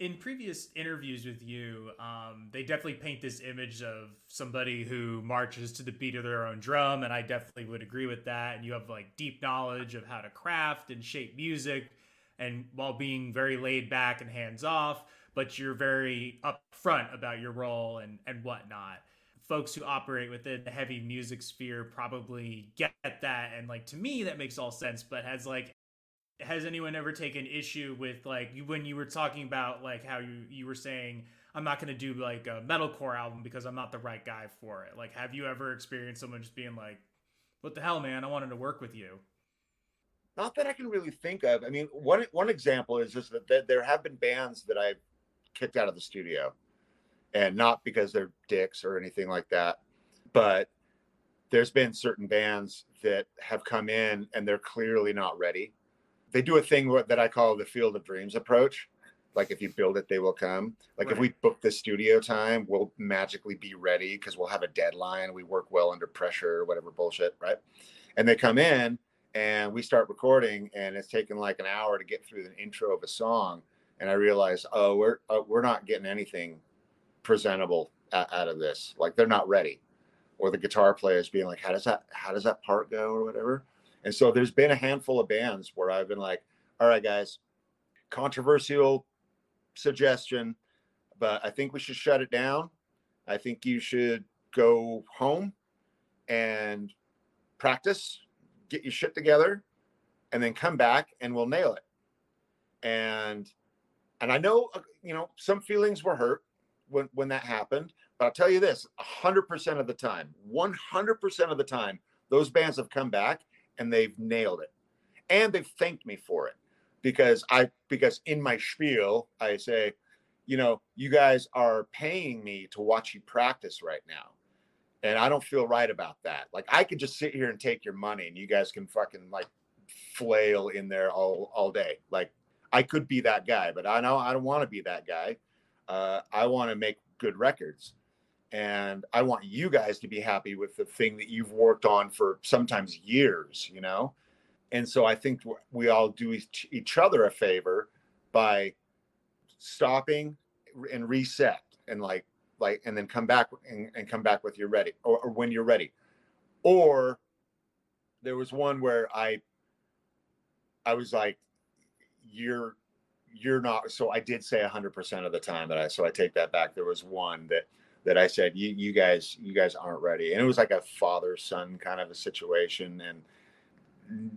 in previous interviews with you, um, they definitely paint this image of somebody who marches to the beat of their own drum, and I definitely would agree with that. And you have like deep knowledge of how to craft and shape music, and while being very laid back and hands off, but you're very upfront about your role and and whatnot. Folks who operate within the heavy music sphere probably get that, and like to me, that makes all sense. But has like has anyone ever taken issue with like when you were talking about like how you you were saying I'm not going to do like a metalcore album because I'm not the right guy for it. Like have you ever experienced someone just being like what the hell man, I wanted to work with you. Not that I can really think of. I mean, one one example is just that there have been bands that I've kicked out of the studio. And not because they're dicks or anything like that, but there's been certain bands that have come in and they're clearly not ready they do a thing that I call the field of dreams approach. Like if you build it, they will come. Like right. if we book the studio time, we'll magically be ready because we'll have a deadline. We work well under pressure or whatever bullshit, right? And they come in and we start recording, and it's taken like an hour to get through the intro of a song. And I realize, oh, we're uh, we're not getting anything presentable out of this. Like they're not ready, or the guitar players being like, how does that how does that part go or whatever and so there's been a handful of bands where I've been like, all right, guys, controversial suggestion, but I think we should shut it down. I think you should go home and practice, get your shit together, and then come back and we'll nail it. And and I know uh, you know some feelings were hurt when when that happened, but I'll tell you this: hundred percent of the time, one hundred percent of the time, those bands have come back and they've nailed it. And they've thanked me for it because I because in my spiel I say, you know, you guys are paying me to watch you practice right now. And I don't feel right about that. Like I could just sit here and take your money and you guys can fucking like flail in there all all day. Like I could be that guy, but I know I don't want to be that guy. Uh, I want to make good records and I want you guys to be happy with the thing that you've worked on for sometimes years, you know? And so I think we all do each, other a favor by stopping and reset and like like and then come back and, and come back with you're ready or, or when you're ready or there was one where i i was like you're you're not so i did say 100% of the time that i so i take that back there was one that that I said, you, you guys, you guys aren't ready. And it was like a father son kind of a situation. And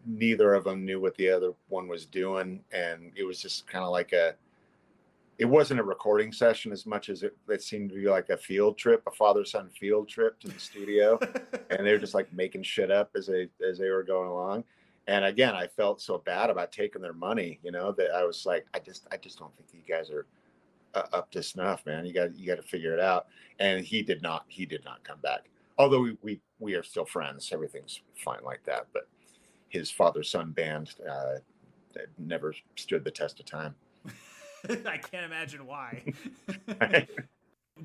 neither of them knew what the other one was doing. And it was just kind of like a, it wasn't a recording session as much as it, it seemed to be like a field trip, a father son field trip to the studio. and they were just like making shit up as they, as they were going along. And again, I felt so bad about taking their money, you know, that I was like, I just, I just don't think you guys are, uh, up to snuff, man. You got you got to figure it out. And he did not. He did not come back. Although we we, we are still friends. Everything's fine like that. But his father son band uh, never stood the test of time. I can't imagine why.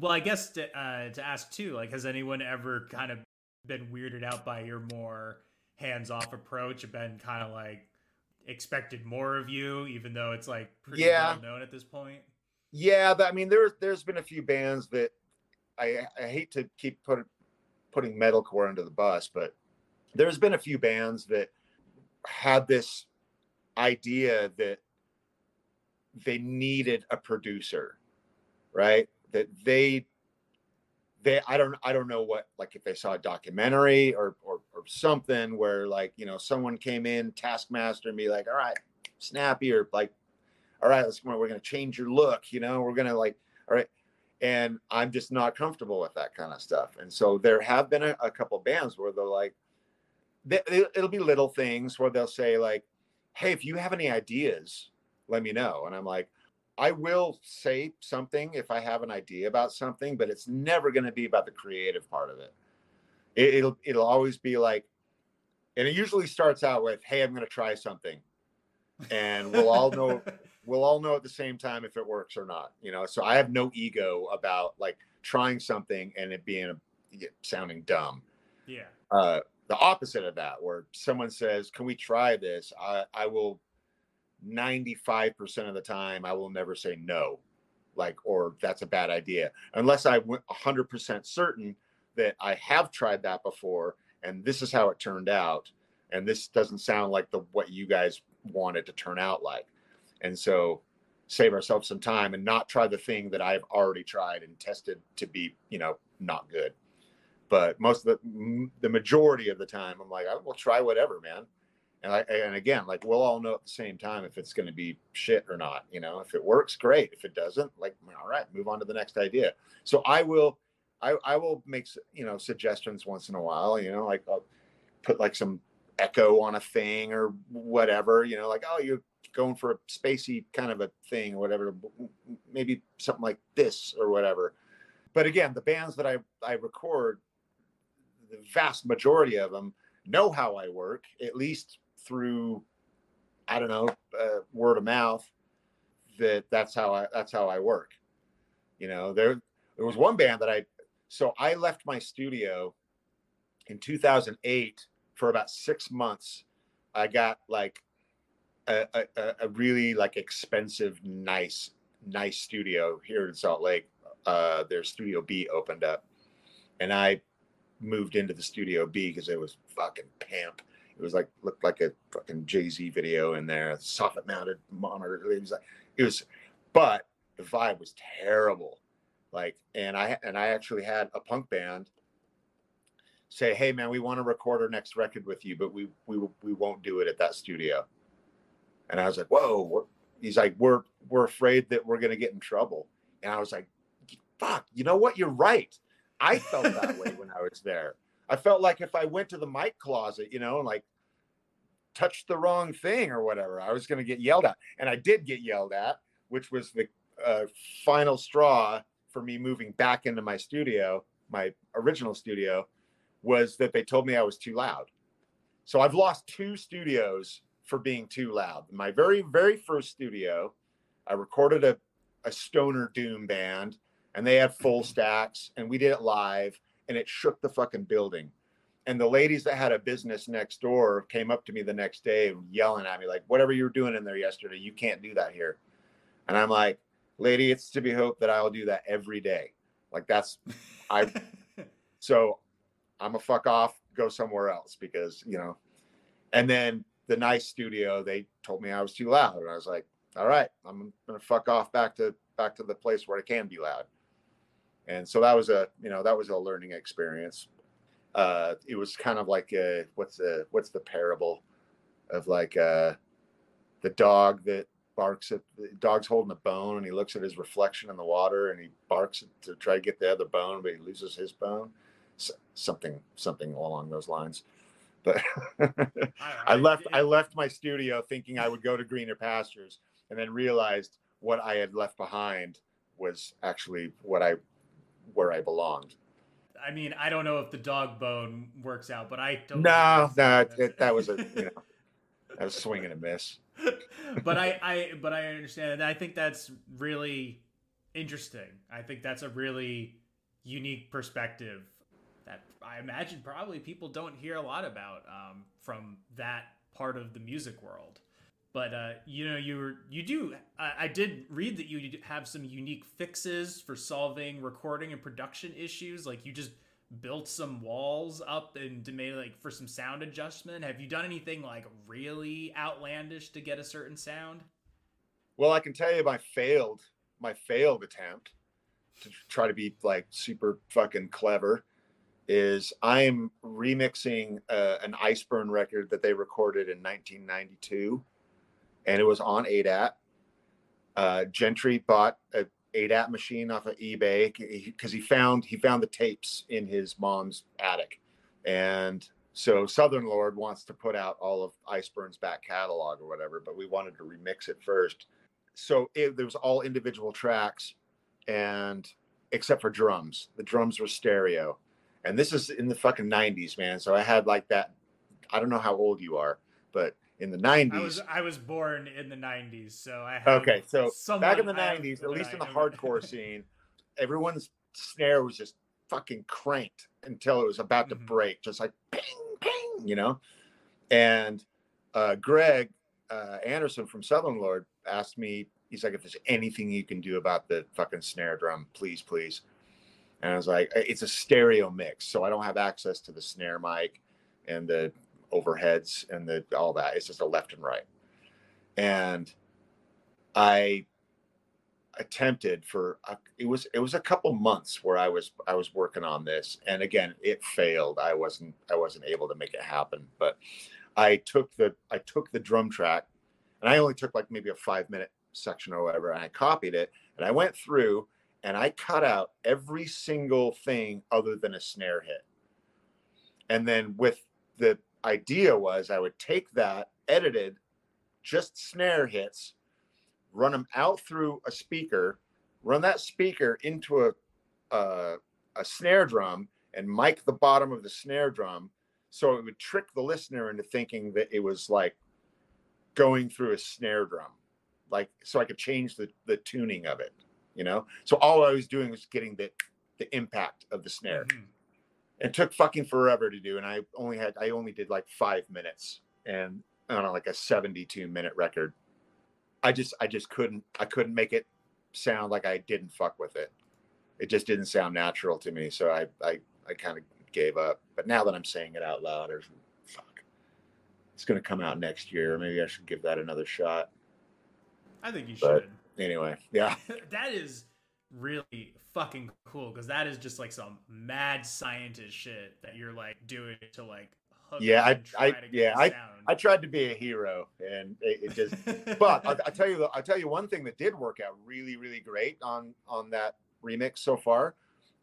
well, I guess to, uh, to ask too, like, has anyone ever kind of been weirded out by your more hands-off approach? Been kind of like expected more of you, even though it's like pretty yeah. well known at this point. Yeah, I mean, there's there's been a few bands that I, I hate to keep put, putting metalcore under the bus, but there's been a few bands that had this idea that they needed a producer, right? That they they I don't I don't know what like if they saw a documentary or or, or something where like you know someone came in Taskmaster and be like, all right, snappy or like all right, let's we're going to change your look. You know, we're to like, all right. And I'm just not comfortable with that kind of stuff. And so there have been a, a couple bands where they're like, they, it'll be little things where they'll say like, hey, if you have any ideas, let me know. And I'm like, I will say something if I have an idea about something, but it's never going to be about the creative part of it. it. It'll it'll always be like, and it usually starts out with, "Hey, I'm going to try something," and we'll all know we'll all know at the same time if it works or not. You know, so I have no ego about like trying something and it being a, sounding dumb. Yeah. Uh, the opposite of that, where someone says, "Can we try this?" I, I will. 95% of the time, I will never say no, like, or that's a bad idea, unless I'm 100% certain that I have tried that before and this is how it turned out. And this doesn't sound like the what you guys wanted to turn out like. And so save ourselves some time and not try the thing that I've already tried and tested to be, you know, not good. But most of the the majority of the time, I'm like, I will try whatever, man. And I and again, like we'll all know at the same time if it's going to be shit or not. You know, if it works, great. If it doesn't, like, all right, move on to the next idea. So I will, I I will make you know suggestions once in a while. You know, like I'll put like some echo on a thing or whatever. You know, like oh, you're going for a spacey kind of a thing or whatever. Maybe something like this or whatever. But again, the bands that I I record, the vast majority of them know how I work, at least through I don't know uh, word of mouth. That that's how I that's how I work. You know, there there was one band that I so I left my studio in 2008 for about six months. I got like a, a, a really like expensive, nice, nice studio here in Salt Lake. Uh, their Studio B opened up, and I moved into the Studio B because it was fucking pimp. It was like looked like a fucking Jay Z video in there, soffit mounted monitor. It was like it was, but the vibe was terrible. Like, and I and I actually had a punk band say, "Hey, man, we want to record our next record with you, but we we we won't do it at that studio." And I was like, whoa. He's like, we're we're afraid that we're gonna get in trouble. And I was like, fuck, you know what? You're right. I felt that way when I was there. I felt like if I went to the mic closet, you know, and like touched the wrong thing or whatever, I was gonna get yelled at. And I did get yelled at, which was the uh, final straw for me moving back into my studio, my original studio, was that they told me I was too loud. So I've lost two studios for being too loud. My very, very first studio, I recorded a, a stoner doom band and they had full stacks and we did it live and it shook the fucking building. And the ladies that had a business next door came up to me the next day yelling at me, like, whatever you were doing in there yesterday, you can't do that here. And I'm like, lady, it's to be hoped that I'll do that every day. Like that's I so I'm a fuck off, go somewhere else because, you know, and then the nice studio, they told me I was too loud, and I was like, "All right, I'm gonna fuck off back to back to the place where I can be loud." And so that was a you know that was a learning experience. Uh, it was kind of like a, what's the what's the parable of like uh, the dog that barks at the dog's holding a bone and he looks at his reflection in the water and he barks to try to get the other bone, but he loses his bone. So, something something along those lines. But I left I left my studio thinking I would go to greener pastures and then realized what I had left behind was actually what I where I belonged. I mean, I don't know if the dog bone works out, but I don't. No, no, it, that was a you know, that was swing and a miss. but I, I, but I understand, and I think that's really interesting. I think that's a really unique perspective that I imagine probably people don't hear a lot about um, from that part of the music world. But uh, you know, you were, you do. I, I did read that you have some unique fixes for solving recording and production issues. Like you just built some walls up and made like for some sound adjustment. Have you done anything like really outlandish to get a certain sound? Well, I can tell you my failed my failed attempt to try to be like super fucking clever is I'm remixing uh, an Iceburn record that they recorded in 1992, and it was on ADAT. Uh, Gentry bought a ADAT machine off of eBay because he found he found the tapes in his mom's attic, and so Southern Lord wants to put out all of Iceburn's back catalog or whatever, but we wanted to remix it first. So it, there was all individual tracks, and except for drums, the drums were stereo and this is in the fucking 90s man so i had like that I don't know how old you are, but in the 90s. I was I was born in the 90s, so I Okay, so back in the 90s, at least in the hardcore scene, everyone's snare was just fucking cranked until it was about to mm-hmm. break, just like ping, ping, you know. And uh, Greg uh, Anderson from Southern Lord asked me, he's like, if there's anything you can do about the fucking snare drum, please, please. And I was like, it's a stereo mix, so I don't have access to the snare mic and the overheads and the all that. It's just a left and right. And I attempted for a, it was it was a couple months where I was I was working on this and again it failed I wasn't I wasn't able to make it happen but I took the I took the drum track and I only took like maybe a 5 minute section or whatever and I copied it and I went through and I cut out every single thing other than a snare hit. And then with the idea was I would take that edited just snare hits run them out through a speaker, run that speaker into a, a, a snare drum, and mic the bottom of the snare drum, so it would trick the listener into thinking that it was like going through a snare drum, like so I could change the the tuning of it, you know. So all I was doing was getting the the impact of the snare. Mm-hmm. It took fucking forever to do, and I only had I only did like five minutes, and on like a 72 minute record I just I just couldn't I couldn't make it sound like I didn't fuck with it. It just didn't sound natural to me, so I I I kind of gave up. But now that I'm saying it out loud, there's fuck. It's going to come out next year. Maybe I should give that another shot. I think you but should. Anyway, yeah. that is really fucking cool because that is just like some mad scientist shit that you're like doing to like yeah, I, I yeah, I, I tried to be a hero, and it, it just. but I, I tell you, I tell you one thing that did work out really, really great on on that remix so far,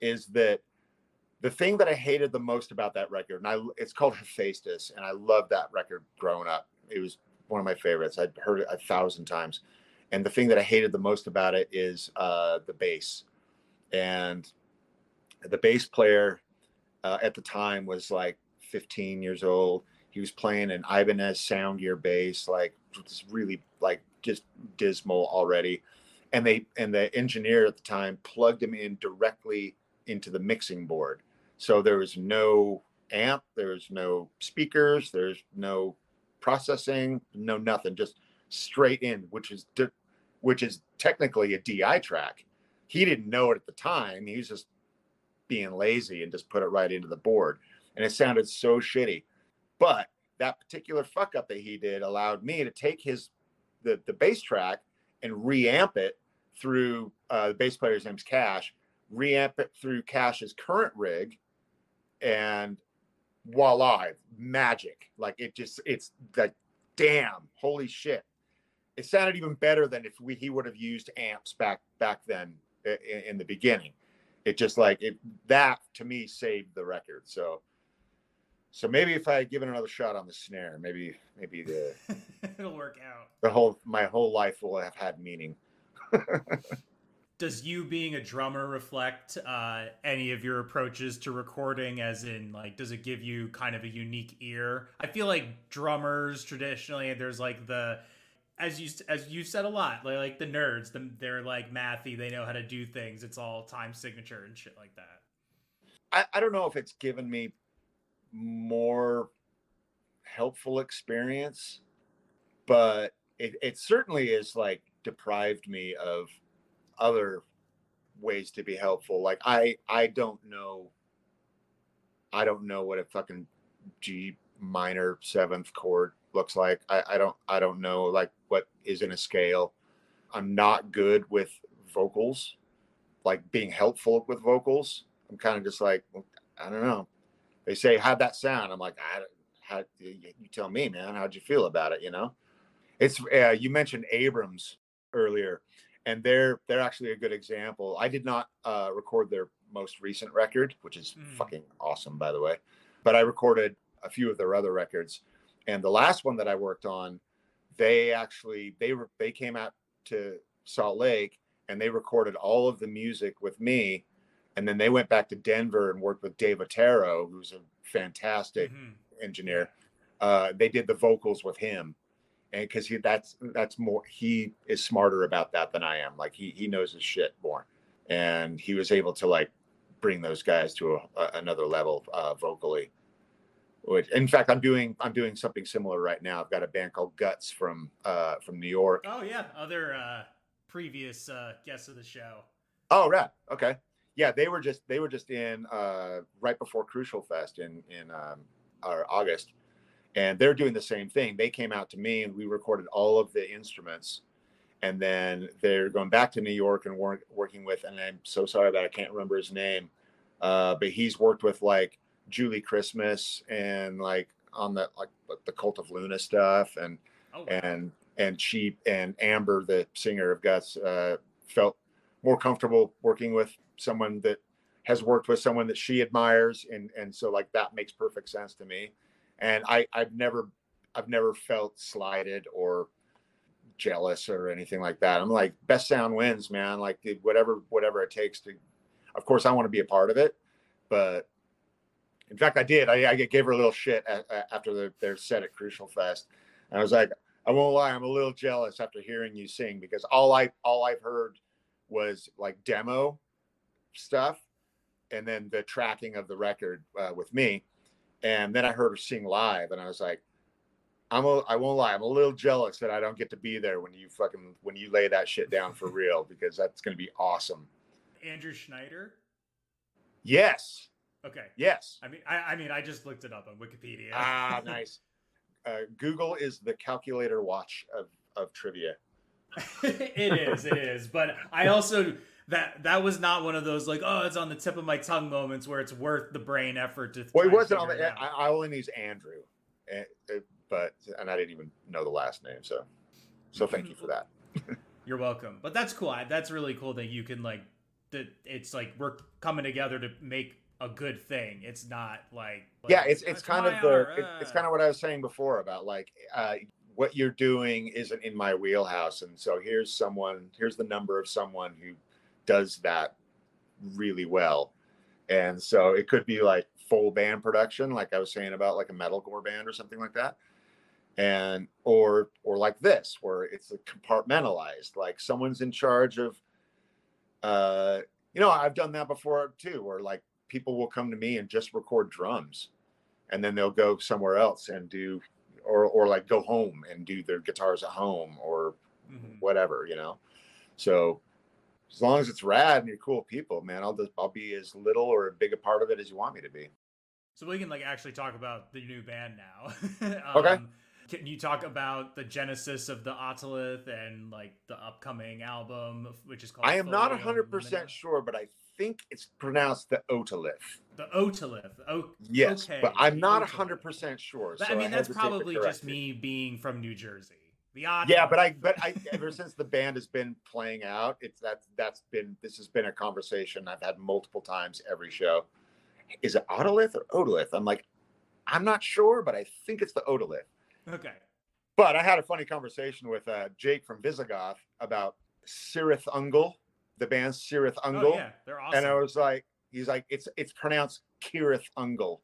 is that the thing that I hated the most about that record, and I, it's called Hephaestus, and I loved that record growing up. It was one of my favorites. I'd heard it a thousand times, and the thing that I hated the most about it is uh, the bass, and the bass player uh, at the time was like 15 years old. He was playing an Ibanez Soundgear bass, like just really like just dismal already. And they and the engineer at the time plugged him in directly into the mixing board. So there was no amp, there's no speakers, there's no processing, no nothing, just straight in, which is which is technically a DI track. He didn't know it at the time. He was just being lazy and just put it right into the board and it sounded so shitty. But that particular fuck up that he did allowed me to take his the the bass track and reamp it through uh, the bass player's name's Cash, reamp it through Cash's current rig, and voila, magic! Like it just it's like damn, holy shit! It sounded even better than if we he would have used amps back back then in, in the beginning. It just like it that to me saved the record. So so maybe if I had given another shot on the snare, maybe maybe the it'll work out. The whole my whole life will have had meaning. Does you being a drummer reflect uh, any of your approaches to recording? As in, like, does it give you kind of a unique ear? I feel like drummers traditionally, there's like the as you as you said a lot, like, like the nerds, the, they're like mathy, they know how to do things. It's all time signature and shit like that. I, I don't know if it's given me more helpful experience, but it, it certainly is like deprived me of other ways to be helpful. Like I I don't know I don't know what a fucking G minor seventh chord looks like. I, I don't I don't know like what is in a scale. I'm not good with vocals, like being helpful with vocals. I'm kind of just like I don't know they say how'd that sound i'm like I, how you tell me man how'd you feel about it you know it's uh, you mentioned Abrams earlier and they're they're actually a good example i did not uh, record their most recent record which is mm. fucking awesome by the way but i recorded a few of their other records and the last one that i worked on they actually they were they came out to salt lake and they recorded all of the music with me and then they went back to Denver and worked with Dave Otero, who's a fantastic mm-hmm. engineer. uh, they did the vocals with him, and because he that's that's more he is smarter about that than I am. Like he he knows his shit more, and he was able to like bring those guys to a, a, another level uh, vocally. Which, in fact, I'm doing I'm doing something similar right now. I've got a band called Guts from uh, from New York. Oh yeah, other uh, previous uh, guests of the show. Oh right, okay, yeah. They were just they were just in uh, right before Crucial Fest in in um, August, and they're doing the same thing. They came out to me and we recorded all of the instruments, and then they're going back to New York and work, working with. And I'm so sorry that I can't remember his name, uh, but he's worked with like Julie Christmas and like on the like the Cult of Luna stuff and oh, wow. and and she and Amber, the singer of Guts, uh, felt more comfortable working with someone that has worked with someone that she admires, and and so like that makes perfect sense to me. And I I've never I've never felt slighted or jealous or anything like that. I'm like best sound wins, man. Like whatever whatever it takes to. Of course, I want to be a part of it, but in fact, I did. I, I gave her a little shit at, after the, their set at Crucial Fest. And I was like, I won't lie, I'm a little jealous after hearing you sing because all I all I've heard was like demo stuff, and then the tracking of the record uh, with me, and then I heard her sing live, and I was like, I'm a, I won't lie, I'm a little jealous that I don't get to be there when you fucking when you lay that shit down for real because that's gonna be awesome. Andrew Schneider. Yes. Okay. Yes. I mean, I, I mean, I just looked it up on Wikipedia. Ah, nice. Uh, Google is the calculator watch of of trivia. it is, it is. But I also that that was not one of those like oh it's on the tip of my tongue moments where it's worth the brain effort to. Well, it wasn't on the. I, I, only use Andrew, and, uh, but and I didn't even know the last name, so so thank you for that. You're welcome. But that's cool. That's really cool that you can like that. It's like we're coming together to make a good thing. It's not like, like yeah, it's it's kind of the it, it's kind of what I was saying before about like uh, what you're doing isn't in my wheelhouse, and so here's someone here's the number of someone who does that really well, and so it could be like full band production, like I was saying about like a metalcore band or something like that, and or or like this where it's compartmentalized, like someone's in charge of. Uh, you know, I've done that before too, where like people will come to me and just record drums. And then they'll go somewhere else and do or or like go home and do their guitars at home or mm-hmm. whatever you know? So as long as it's rad and you're cool people man i'll just i'll be as little or as big a part of it as you want me to be. So we can like actually talk about the new band now. Um, okay can you talk about the genesis of the otolith and like the upcoming album which is called i am not 100% sure but i think it's pronounced the otolith. The otolith. Oh, yes, okay. but I'm not hundred percent sure. So I mean, I that's probably just me being from New Jersey. The yeah, but I, but I, ever since the band has been playing out, it's that's that's been this has been a conversation I've had multiple times every show. Is it otolith or otolith? I'm like, I'm not sure, but I think it's the otolith. Okay. But I had a funny conversation with uh, Jake from Visigoth about Cirith Ungol the band Cirith oh, Ungol. Oh, yeah, they're awesome. And I was like, he's like, it's it's pronounced Kirith Ungol.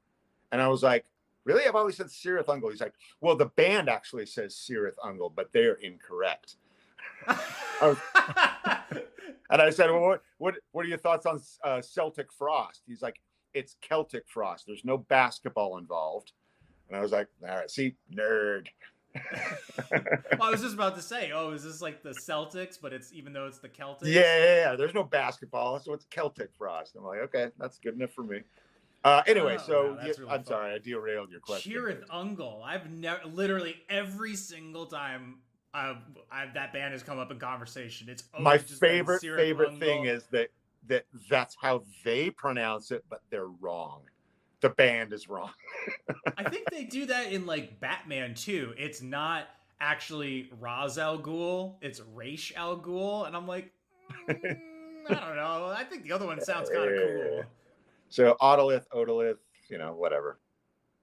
And I was like, really? I've always said Cirith Ungol. He's like, well, the band actually says Cirith Ungol, but they're incorrect. I was, and I said, well, what, what, what are your thoughts on uh, Celtic Frost? He's like, it's Celtic Frost. There's no basketball involved. And I was like, all right, see, nerd well, I was just about to say, oh, is this like the Celtics, but it's even though it's the Celtics? Yeah, yeah, yeah. There's no basketball, so it's Celtic frost. I'm like, okay, that's good enough for me. Uh, anyway, oh, so wow, you, really I'm fun. sorry, I derailed your question. Cirith Ungol. I've never, literally every single time I've, I've, that band has come up in conversation. It's my favorite favorite thing is that that that's how they pronounce it, but they're wrong the band is wrong. I think they do that in like Batman too. It's not actually Ra's al Ghul, it's Ra's al Ghul, and I'm like, mm, I don't know. I think the other one sounds kind of cool. So otolith, otolith, you know, whatever.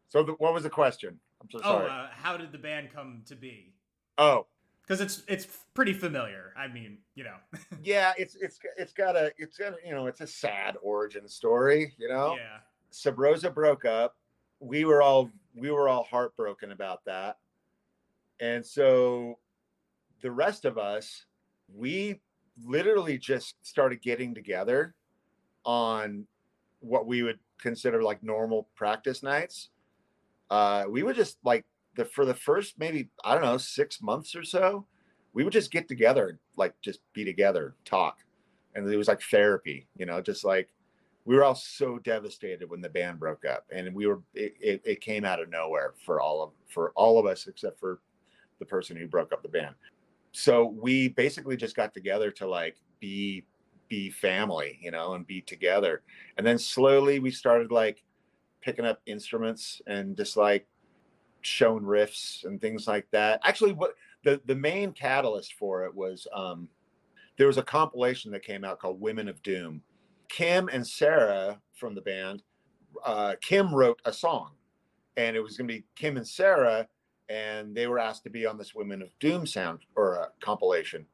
So the, what was the question? I'm so sorry. Oh, uh, how did the band come to be? Oh, because it's it's pretty familiar. I mean, you know. yeah, it's it's it's got a it's got a, you know it's a sad origin story. You know. Yeah. Sub Rosa broke up we were all we were all heartbroken about that. And so the rest of us, we literally just started getting together on what we would consider like normal practice nights. Uh, we would just like the for the first maybe I don't know six months or so, we would just get together, like just be together, talk, and it was like therapy, you know, just like we were all so devastated when the band broke up, and we were it, it, it came out of nowhere for all of for all of us except for the person who broke up the band. So we basically just got together to like be be family, you know, and be together. And then slowly we started like picking up instruments and just like showing riffs and things like that. Actually, what the the main catalyst for it was um there was a compilation that came out called Women of Doom. Kim and Sarah from the band, uh, Kim wrote a song, and it was going to be Kim and Sarah, and they were asked to be on this Women of Doom sound or a compilation,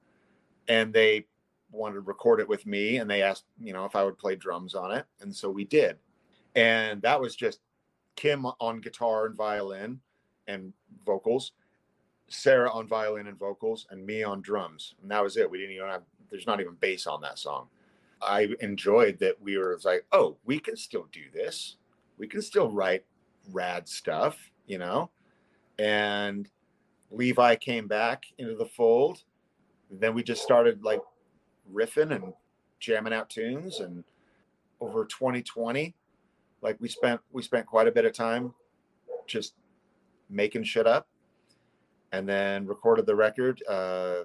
and they wanted to record it with me, and they asked, you know, if I would play drums on it, and so we did, and that was just Kim on guitar and violin and vocals, Sarah on violin and vocals, and me on drums, and that was it. We didn't even have. There's not even bass on that song. I enjoyed that we were like, oh, we can still do this. We can still write rad stuff, you know. And Levi came back into the fold. Then we just started like riffing and jamming out tunes and over 2020 like we spent we spent quite a bit of time just making shit up and then recorded the record uh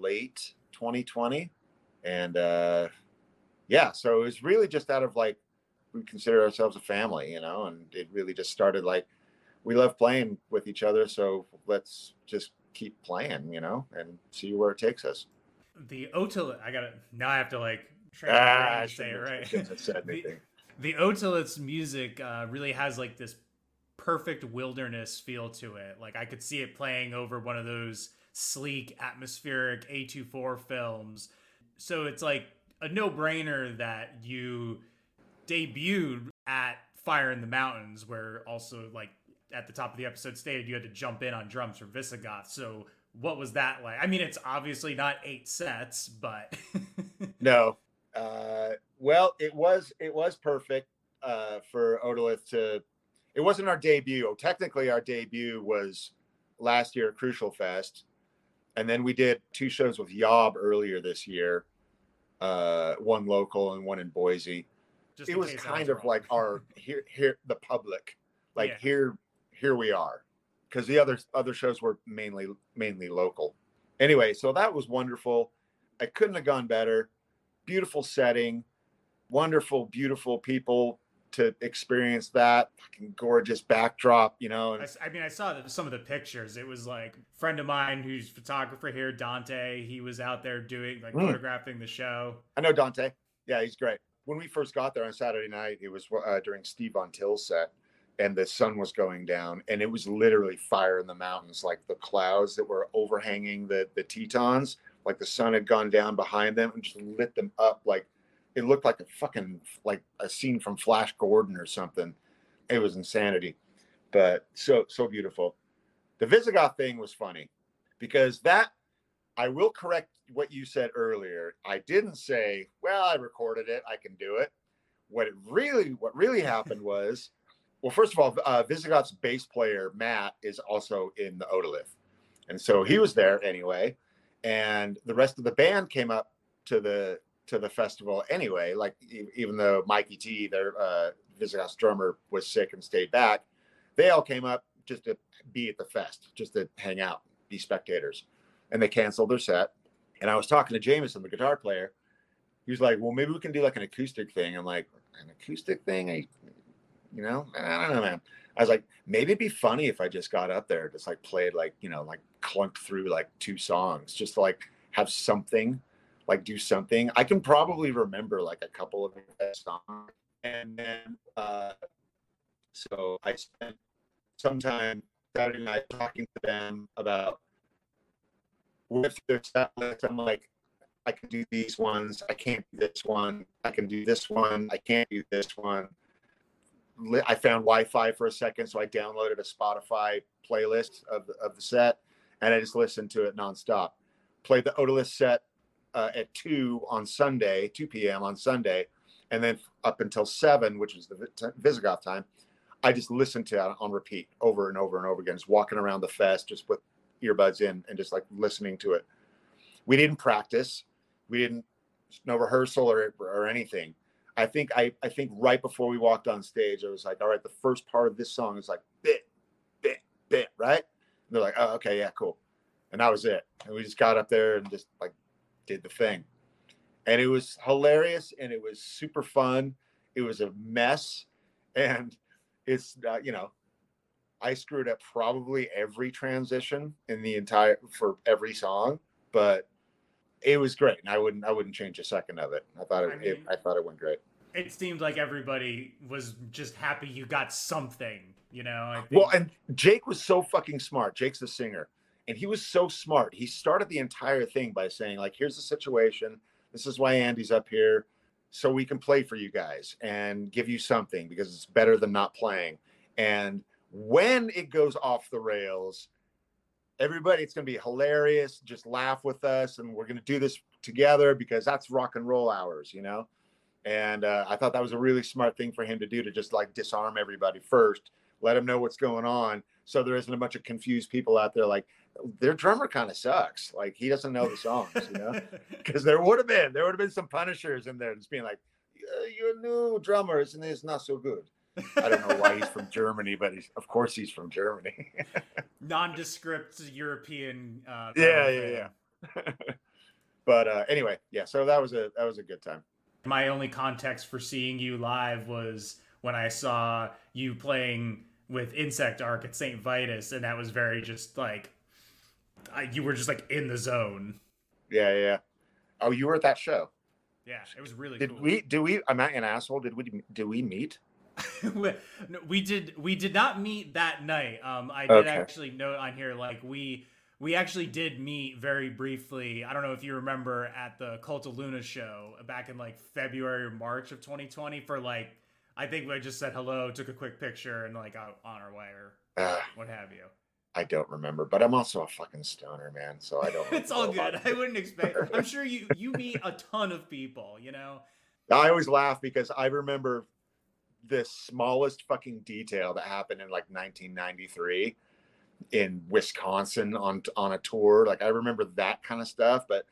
late 2020 and uh yeah so it was really just out of like we consider ourselves a family you know and it really just started like we love playing with each other so let's just keep playing you know and see where it takes us. The otolith i gotta now i have to like ah, I say it right? the, the otolith's music uh, really has like this perfect wilderness feel to it. Like i could see it playing over one of those sleek atmospheric a24 films so it's like a no-brainer that you debuted at fire in the mountains where also like at the top of the episode stated you had to jump in on drums for visigoth. So what was that like? I mean it's obviously not eight sets but no. Uh, well it was it was perfect uh, for otolith to it wasn't our debut. Technically our debut was last year at crucial fest and then we did two shows with yob earlier this year uh, one local and one in boise. Just it was kind of wrong. like our here here the public. Like Yeah. here here we are. Because the other other shows were mainly mainly local. Anyway so that was wonderful. I couldn't have gone better. Beautiful setting. Wonderful beautiful people to experience that fucking gorgeous backdrop you know I, I mean, I saw the, some of the pictures. It was like a friend of mine who's photographer here, Dante. He was out there doing like Mm. photographing the show. i know dante yeah he's great when we first got there on saturday night it was uh, during steve von till's set and the sun was going down and it was literally fire in the mountains like the clouds that were overhanging the the tetons like the sun had gone down behind them and just lit them up like it looked like a fucking like a scene from flash gordon or something. It was insanity. But so so beautiful. The visigoth thing was funny because that i will correct what you said earlier. I didn't say well i recorded it. I can do it. What it really what really happened was well, first of all, uh, Visigoth's bass player Matt is also in the Otolith, and so he was there anyway. And the rest of the band came up to the to the festival anyway. Like even though Mikey T, their uh, Visigoth's drummer, was sick and stayed back, they all came up just to be at the fest, just to hang out, be spectators. And they canceled their set. And I was talking to Jameson, the guitar player. He was like, "Well, maybe we can do like an acoustic thing." I'm like, "An acoustic thing? I, you know, I don't know, man. I was like, maybe it'd be funny if I just got up there, just like played like, you know, like clunked through like two songs, just to like have something, like do something. I can probably remember like a couple of songs. And then, uh, so I spent some time Saturday night talking to them about with their set list. I'm like, I can do these ones. I can't do this one. I can do this one. I can't do this one I found Wi-Fi for a second, so I downloaded a Spotify playlist of the, of the set, and I just listened to it nonstop. Played the Otolith set uh, at two on Sunday, two p.m. on Sunday, and then up until seven, which is the Vi- Visigoth time. I just listened to it on repeat over and over and over again, just walking around the fest, just with earbuds in and just like listening to it. We didn't practice, we didn't no rehearsal or or anything. I think I I think right before we walked on stage, I was like, all right, the first part of this song is like bit, bit, bit, right? And they're like, oh, okay, yeah, cool. And that was it. And we just got up there and just like did the thing. And it was hilarious and it was super fun. It was a mess. And it's uh, you know, I screwed up probably every transition in the entire for every song, but it was great, and I wouldn't I wouldn't change a second of it. I thought it, I mean- it, I thought it went great. It seemed like everybody was just happy you got something, you know. I think, Well, and Jake was so fucking smart. Jake's the singer, and he was so smart. He started the entire thing by saying, like, here's the situation. This is why Andy's up here, so we can play for you guys and give you something because it's better than not playing. And when it goes off the rails, everybody, it's gonna be hilarious. Just laugh with us, and we're gonna do this together because that's rock and roll hours, you know. And uh, I thought that was a really smart thing for him to do to just like disarm everybody first, let them know what's going on, so there isn't a bunch of confused people out there like their drummer kind of sucks, like he doesn't know the songs, you know. Because there would have been there would have been some punishers in there just being like, "Yeah, "You're new drummer, isn't? It's not so good." I don't know why he's from Germany, but he's of course he's from Germany. nondescript European. Uh, Yeah, yeah, yeah. but uh, anyway, yeah. So that was a that was a good time. My only context for seeing you live was when I saw you playing with Insect Ark at St. Vitus, and that was very just like I, you were just like in the zone. Yeah, yeah. Oh, you were at that show. Yeah, it was really Did cool. we? Do we? I'm not an asshole. Did we? Do we meet? no, we did we did not meet that night. Um, I did Okay. actually note on here like we we actually did meet very briefly. I don't know if you remember at the Cult of Luna show back in like February or March of 2020 for like I think we just said hello, took a quick picture, and like out on our way or Uh, what have you. I don't remember, but I'm also a fucking stoner, man. So I don't. It's all good. I wouldn't expect. I'm sure you you meet a ton of people. You know. I always laugh because I remember the smallest fucking detail that happened in like 1993 in Wisconsin on on a tour. Like I remember that kind of stuff, but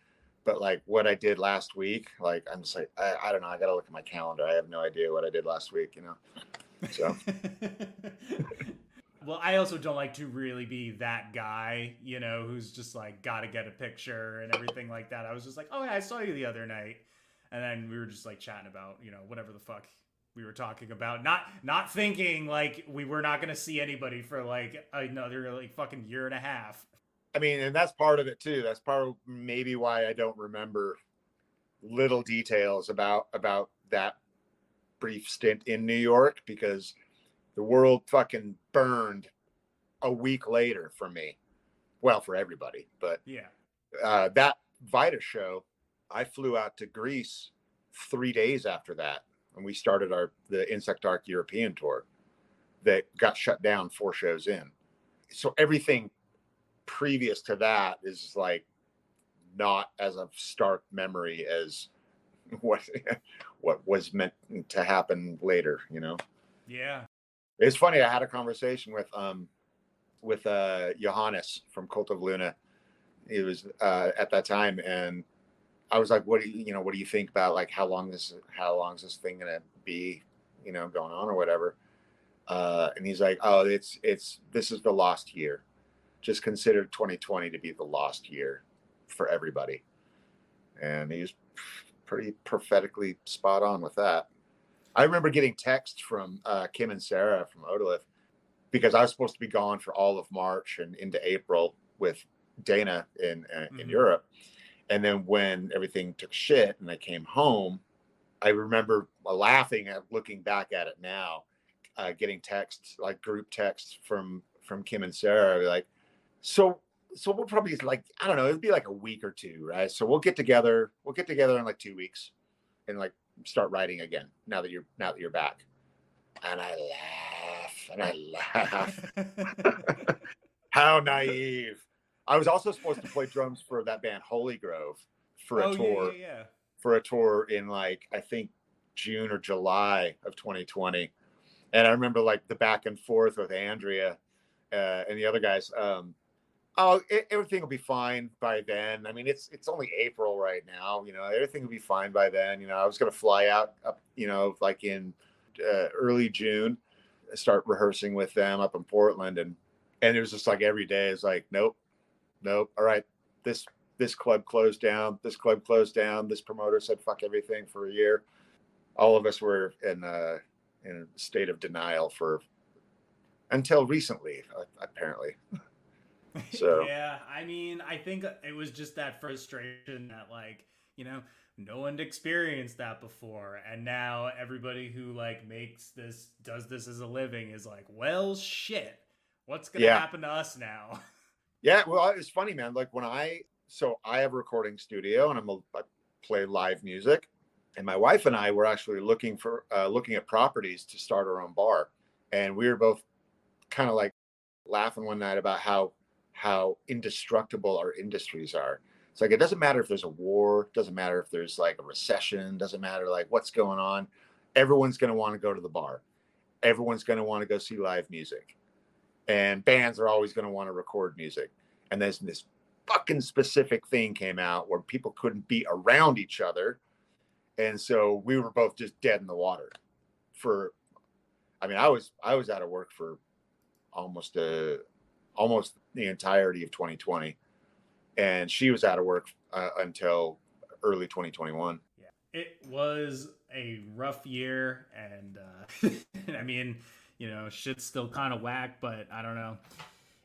but like what I did last week, like I'm just like I, I don't know. I got to look at my calendar. I have no idea what I did last week. You know. So well, I also don't like to really be that guy, you know, who's just like got to get a picture and everything like that. I was just like, oh yeah, I saw you the other night, and then we were just like chatting about, you know, whatever the fuck we were talking about, not not thinking like we were not gonna see anybody for like another like fucking year and a half. I mean, and that's part of it too. That's part of maybe why I don't remember little details about about that brief stint in New York because the world fucking burned a week later for me. Well, for everybody, but Yeah. uh, that Vita show, I flew out to Greece three days after that, and we started our the Insect Ark European tour that got shut down four shows in. So everything previous to that is like not as a stark memory as what what was meant to happen later. You know, Yeah. it's funny. I had a conversation with um with uh Johannes from Cult of Luna. He was uh at that time and I was like, what do you you know, what do you think about like how long this how long is this thing gonna be, you know, going on or whatever? Uh and he's like, Oh, it's it's this is the lost year. Just considered 2020 to be the lost year for everybody. And he was pretty prophetically spot on with that. I remember getting texts from uh, Kim and Sarah from Otolith because I was supposed to be gone for all of March and into April with Dana in uh, in Mhm. Europe. And then when everything took shit and I came home, I remember laughing at looking back at it now, uh, getting texts like group texts from from Kim and Sarah like, so so we'll probably like I don't know, it'd be like a week or two, right? So we'll get together, we'll get together in like two weeks and like start writing again now that you're now that you're back. and I laugh and I laugh. How naive. I was also supposed to play drums for that band Holy Grove for a oh, tour Yeah, yeah, yeah. for a tour in like I think June or July of 2020. And I remember like the back and forth with Andrea uh, and the other guys. Um, oh, it, everything will be fine by then. I mean, it's it's only April right now. You know, everything will be fine by then. You know, I was gonna fly out up. You know, like in uh, early June, start rehearsing with them up in Portland, and and it was just like every day is like, nope, nope. All right, this this club closed down. This club closed down. This promoter said fuck everything for a year. All of us were in a in a state of denial for until recently, uh, apparently. So- yeah, I mean, I think it was just that frustration that like, you know, no one experienced that before and now everybody who like makes this does this as a living is like, well, shit. What's going to Yeah. happen to us now? Yeah, well, it's funny, man. Like when I so I have a recording studio and I'm a I play live music, and my wife and I were actually looking for uh, looking at properties to start our own bar, and we were both kind of like laughing one night about how how indestructible our industries are. It's like it doesn't matter if there's a war, doesn't matter if there's like a recession, doesn't matter like what's going on. Everyone's going to want to go to the bar. Everyone's going to want to go see live music and bands are always going to want to record music. And there's this fucking specific thing came out where people couldn't be around each other, and so we were both just dead in the water. For, I mean, I was I was out of work for almost a almost the entirety of 2020, and she was out of work uh, until early 2021. Yeah, it was a rough year and uh I mean, you know, shit's still kind of whack, but I don't know.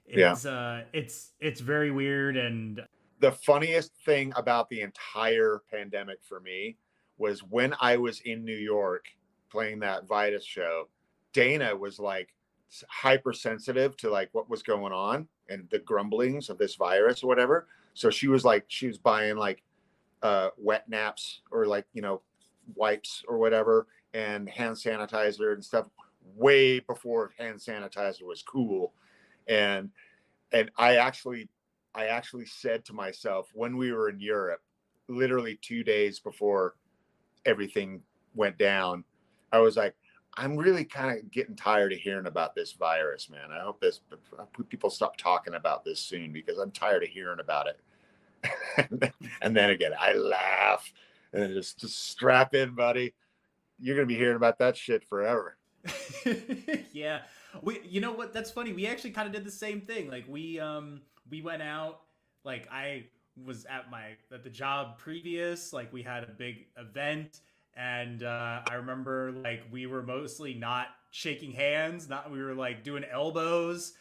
Yeah. It's uh it's it's very weird and the funniest thing about the entire pandemic for me was when I was in New York playing that Vitus show, Dana was like hypersensitive to like what was going on and the grumblings of this virus or whatever. So she was like, she was buying like uh, wet naps or like, you know, wipes or whatever and hand sanitizer and stuff way before hand sanitizer was cool. And, and I actually I actually said to myself when we were in Europe, literally two days before everything went down, I was like, I'm really kind of getting tired of hearing about this virus, man. I hope this people stop talking about this soon because I'm tired of hearing about it. and, then, again, I laugh and just, just strap in, buddy. You're gonna be hearing about that shit forever. yeah. We you know what that's funny. We actually kind of did the same thing. Like we um we went out like I was at my at the job previous, like we had a big event and uh I remember like we were mostly not shaking hands, not we were like doing elbows.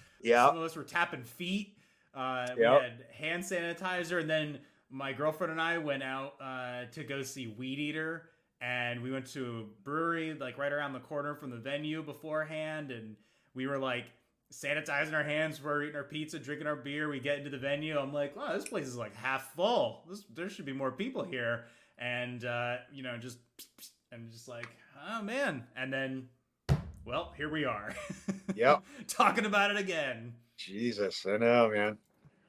Some of us were tapping feet. Uh, we had hand sanitizer, and then my girlfriend and I went out uh, to go see Weedeater, and we went to a brewery like right around the corner from the venue beforehand, and we were like sanitizing our hands before eating our pizza, drinking our beer. We get into the venue. I'm like, wow, this place is like half full. This, there should be more people here, and uh, you know, just and just like, oh man, and then. Well, here we are. Yep. Talking about it again. Jesus, I know, man.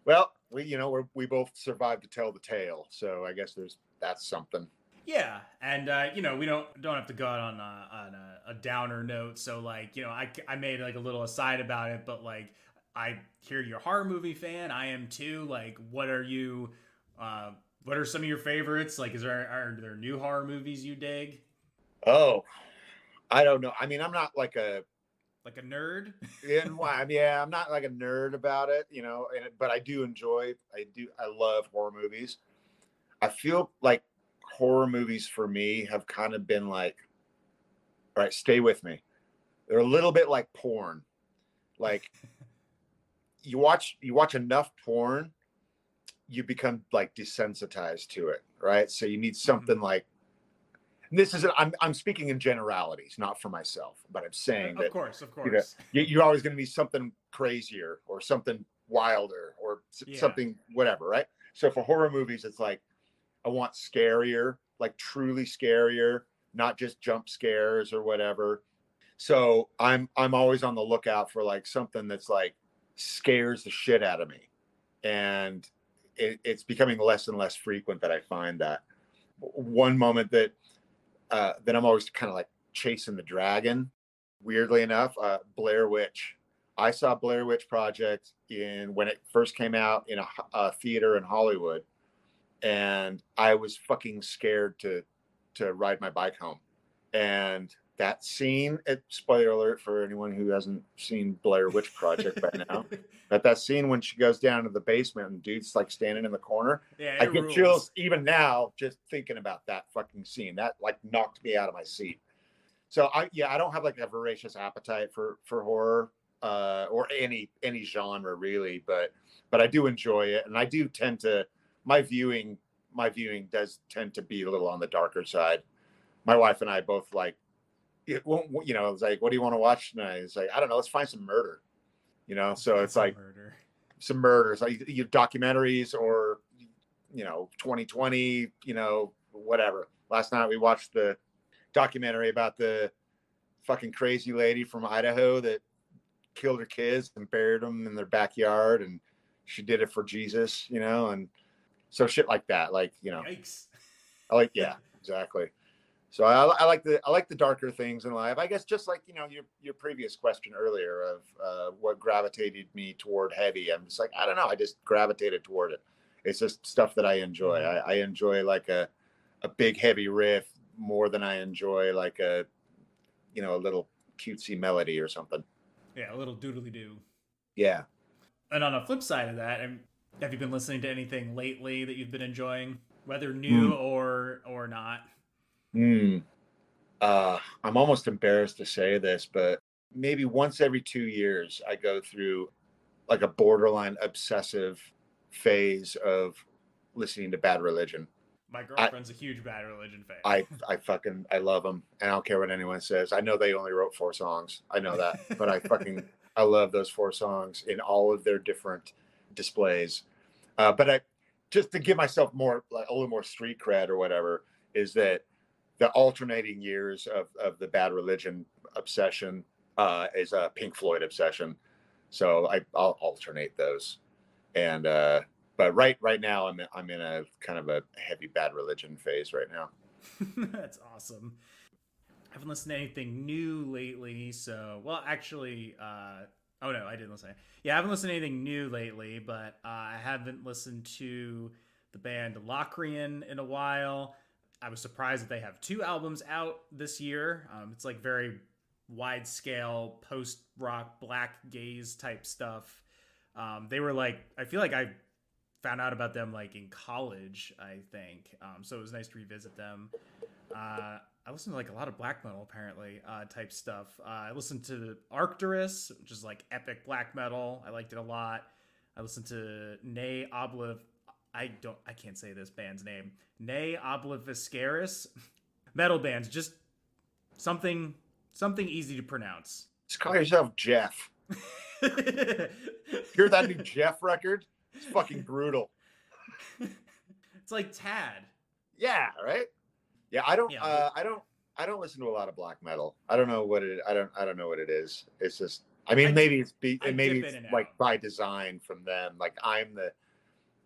Well, we you know we're, we both survived to tell the tale, so I guess there's that's something. Yeah, and uh, you know we don't don't have to go out on a, on a, a downer note. So like you know I I made like a little aside about it, but like I hear you're a horror movie fan. I am too. Like what are you? Uh, what are some of your favorites? Like is there are there new horror movies you dig? Oh, I don't know. I mean, I'm not like a Like a nerd? in yeah, I'm not like a nerd about it, you know, and but I do enjoy I do I love horror movies. I feel like horror movies for me have kind of been like all right, stay with me. They're a little bit like porn. Like you watch you watch enough porn, you become like desensitized to it, right? So you need mm-hmm. something like and this is I'm I'm speaking in generalities, not for myself, but I'm uh, saying that of course, of you know, course. you- you're always going to be something crazier or something wilder or Yeah. something whatever, right? So for horror movies, it's like I want scarier, like truly scarier, not just jump scares or whatever. So I'm I'm always on the lookout for like something that's like scares the shit out of me, and it, it's becoming less and less frequent that I find that. One moment that uh, that I'm always kind of like chasing the dragon. Weirdly enough, uh, Blair Witch. I saw Blair Witch Project in when it first came out in a, a theater in Hollywood, and I was fucking scared to to ride my bike home. And that scene, it, spoiler alert for anyone who hasn't seen Blair Witch Project by now, but that scene when she goes down to the basement and dude's like standing in the corner, Yeah, I get rules. chills even now just thinking about that fucking scene. That like knocked me out of my seat. So I yeah, I don't have like a voracious appetite for for horror uh or any any genre really, but but I do enjoy it and I do tend to my viewing my viewing does tend to be a little on the darker side. My wife and I both like it won't you know, it's like what do you want to watch tonight? It's like I don't know, let's find some murder. You know, so it's Some like murder. some murders, like you documentaries or you know 2020, you know whatever. Last night we watched the documentary about the fucking crazy lady from Idaho that killed her kids and buried them in their backyard, and she did it for Jesus, you know, and so shit like that. Like you know, Yikes. I like yeah, exactly. So I, I like the I like the darker things in life. I guess just like you know your your previous question earlier of uh, what gravitated me toward heavy. I'm just like I don't know. I just gravitated toward it. It's just stuff that I enjoy. Mhm. I, I enjoy like a a big heavy riff more than I enjoy like a you know a little cutesy melody or something. Yeah, a little doodly doo. Yeah. And on the flip side of that, have you been listening to anything lately that you've been enjoying, whether new or or not? Hmm. Uh, I'm almost embarrassed to say this, but maybe once every two years, I go through like a borderline obsessive phase of listening to Bad Religion. My girlfriend's a huge Bad Religion fan. I I fucking I love them, and I don't care what anyone says. I know they only wrote four songs. I know that, but I fucking I love those four songs in all of their different displays. Uh, but I just to give myself more like a little more street cred or whatever is that the alternating years of of the Bad Religion obsession uh, is a Pink Floyd obsession. So I I'll alternate those, and uh, but right right now I'm I'm in a kind of a heavy Bad Religion phase right now. That's awesome. I haven't listened to anything new lately, so well, actually, uh, oh no, I didn't listen. Yeah, I haven't listened to anything new lately, but uh, I haven't listened to the band Locrian in a while. I was surprised that they have two albums out this year. Um, it's like very wide scale post rock black gaze type stuff. Um, they were like, I feel like I found out about them like in college, I think. Um, so it was nice to revisit them. Uh, I listened to like a lot of black metal apparently uh, type stuff. Uh, I listened to Arcturus, which is like epic black metal. I liked it a lot. I listened to Ne Obliv. I don't. I can't say this band's name. Ne Obliviscaris. Metal bands, just something something easy to pronounce. Just call yourself Jeff. Hear that new Jeff record? It's fucking brutal. it's like Tad. Yeah, right. Yeah, I don't. Yeah. Uh, I don't. I don't listen to a lot of black metal. I don't know what it. I don't. I don't know what it is. It's just. I mean, I- maybe it's be, maybe it's like out. by design from them. Like I'm the,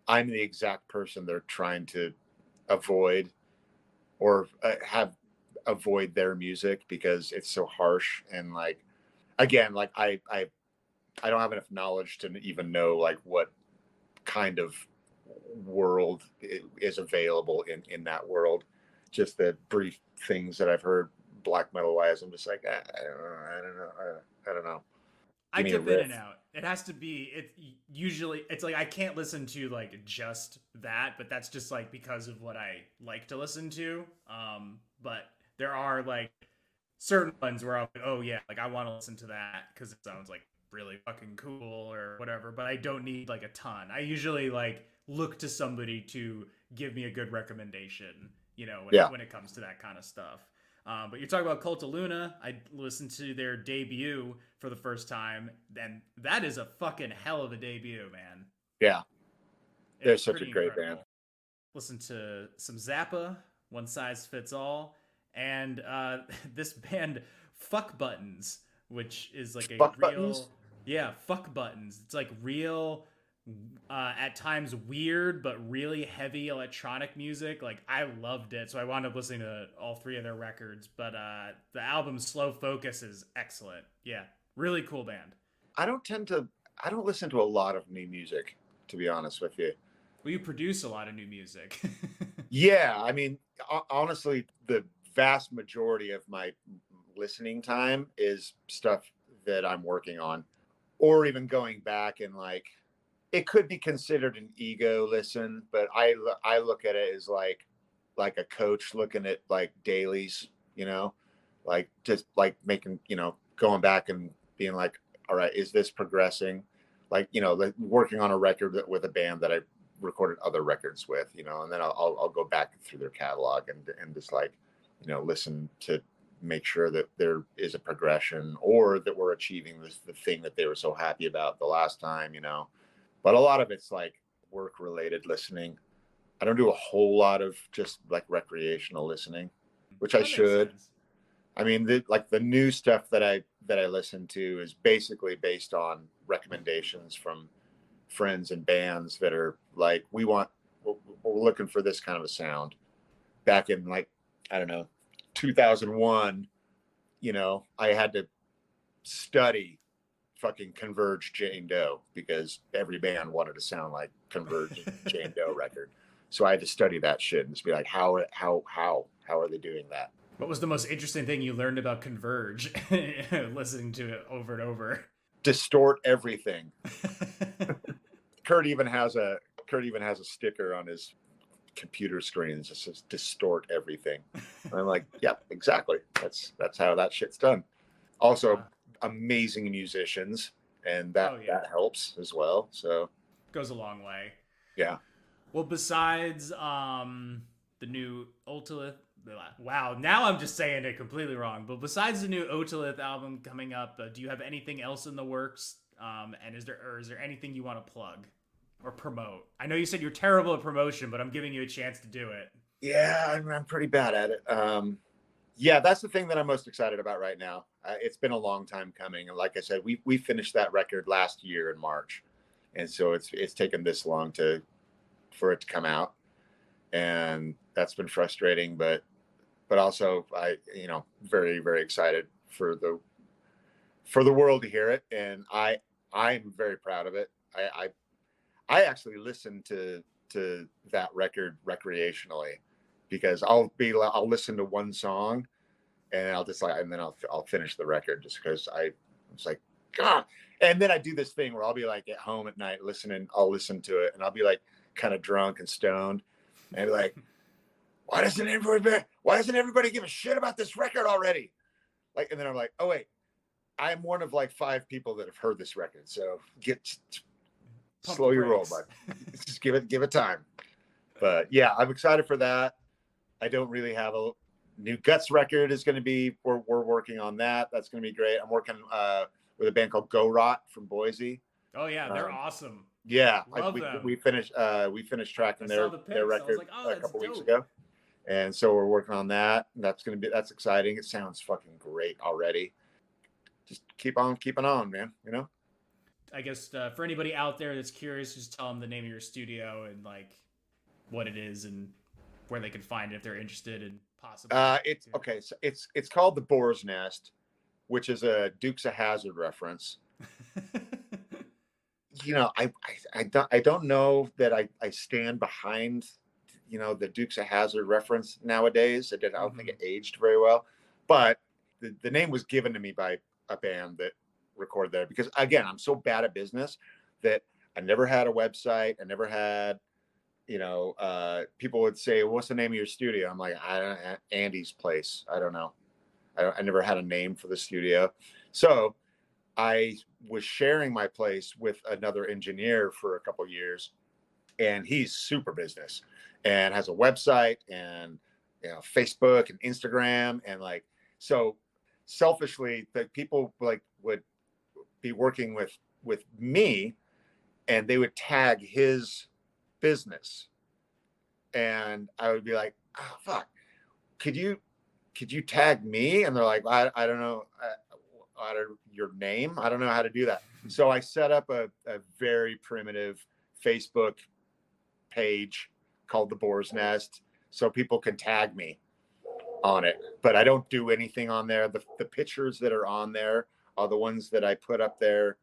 I'm the exact person they're trying to avoid, or uh, have avoid their music because it's so harsh and like, again, like I I, I don't have enough knowledge to even know like what kind of world is available in in that world. Just the brief things that I've heard black metal wise, I'm just like "Ah, I don't know, I don't know, I, I don't know. I dip in and out. It has to be. It usually it's like I can't listen to like just that, but that's just like because of what I like to listen to. Um, but there are like certain ones where I'm like, oh yeah, like I want to listen to that because it sounds like really fucking cool or whatever. But I don't need like a ton. I usually like look to somebody to give me a good recommendation. You know, when, Yeah. when it comes to that kind of stuff. Um, but you're talking about Cult of Luna. I listened to their debut for the first time, and that is a fucking hell of a debut, man. Yeah. They're such a great band. Listen to some Zappa, One Size Fits All, and uh, this band Fuck Buttons, which is like a Fuck real Buttons? yeah, Fuck Buttons. It's like real uh, at times weird but really heavy electronic music. Like I loved it, so I wound up listening to all three of their records. But uh, the album Slow Focus is excellent. Yeah, really cool band. I don't tend to. I don't listen to a lot of new music, to be honest with you. Well, you produce a lot of new music. Yeah, I mean, honestly, the vast majority of my listening time is stuff that I'm working on, or even going back and like, it could be considered an ego listen, but I I look at it as like like a coach looking at like dailies, you know, like just like making you know going back and being like, all right, is this progressing? Like you know, like working on a record with a band that I recorded other records with, you know, and then I'll, I'll, I'll go back through their catalog and, and just like, you know, listen to make sure that there is a progression or that we're achieving this, the thing that they were so happy about the last time, you know, but a lot of it's like work related listening. I don't do a whole lot of just like recreational listening, which I That makes should. sense. I mean, the, like the new stuff that I that I listen to is basically based on recommendations from friends and bands that are like, we want, we're, we're looking for this kind of a sound. Back in like, I don't know, 2001, you know, I had to study fucking Converge Jane Doe because every band wanted to sound like Converge Jane Doe record. So I had to study that shit and just be like, how, how, how, how are they doing that? What was the most interesting thing you learned about Converge listening to it over and over? Distort everything. Kurt even has a Kurt even has a sticker on his computer screen that says distort everything. And I'm like, yeah, exactly. That's that's how that shit's done. Also, amazing musicians, and that Oh, yeah. that helps as well. So goes a long way. yeah, Well, besides um the new Otolith, wow, now I'm just saying it completely wrong. But besides the new Otolith album coming up, uh, do you have anything else in the works? Um, and is there or is there anything you want to plug or promote? I know you said you're terrible at promotion, but I'm giving you a chance to do it. yeah, I'm, I'm pretty bad at it. Um, yeah, that's the thing that I'm most excited about right now. Uh, it's been a long time coming, and like I said, we we finished that record last year in March, and so it's it's taken this long to for it to come out, and that's been frustrating. But but also I you know very very excited for the for the world to hear it, and I I'm very proud of it. I I, I actually listened to to that record recreationally because I'll be I'll listen to one song and I'll just like and then I'll I'll finish the record just because I was like God. And then I do this thing where I'll be like at home at night listening I'll listen to it and I'll be like kind of drunk and stoned and like why doesn't everybody why doesn't everybody give a shit about this record already? Like and then I'm like oh wait. I'm one of like five people that have heard this record so get Pump slow your roll bud. Just give it give it time. But yeah i'm excited for that i don't really have a new guts record is going to be we're, we're working on that. That's going to be great. I'm working uh with a band called go rot from boise. Oh yeah, they're Um, awesome. yeah I- we, we finished uh we finished tracking I their the their pics. I was record like, oh, a couple weeks ago. And so we're working on that. That's going to be that's exciting. It sounds fucking great already. Just keep on keeping on man you know? I guess uh, for anybody out there that's curious, just tell them the name of your studio and like what it is and where they can find it if they're interested in possibly. Uh, it's okay. So it's it's called the Boar's Nest, which is a Dukes of Hazzard reference. You know, I I, I don't I don't know that I I stand behind, you know, the Dukes of Hazzard reference nowadays. I, did, I don't think it aged very well, but the, the name was given to me by a band that recorded there because again, I'm so bad at business that I never had a website. I never had you know, uh, people would say, "What's the name of your studio?" I'm like, "I don't Andy's place. I don't know. I, don't, I never had a name for the studio." So I was sharing my place with another engineer for a couple years, and he's super business and has a website and you know Facebook and Instagram and like so selfishly that people like would be working with with me and they would tag his business and i would be like oh fuck could you could you tag me? And they're like, I, I don't know. I, I don't, your name. I don't know how to do that. So I set up a, a very primitive Facebook page called the Boar's Nest so people can tag me on it. But I don't do anything on there. The, the pictures that are on there are the ones that I put up there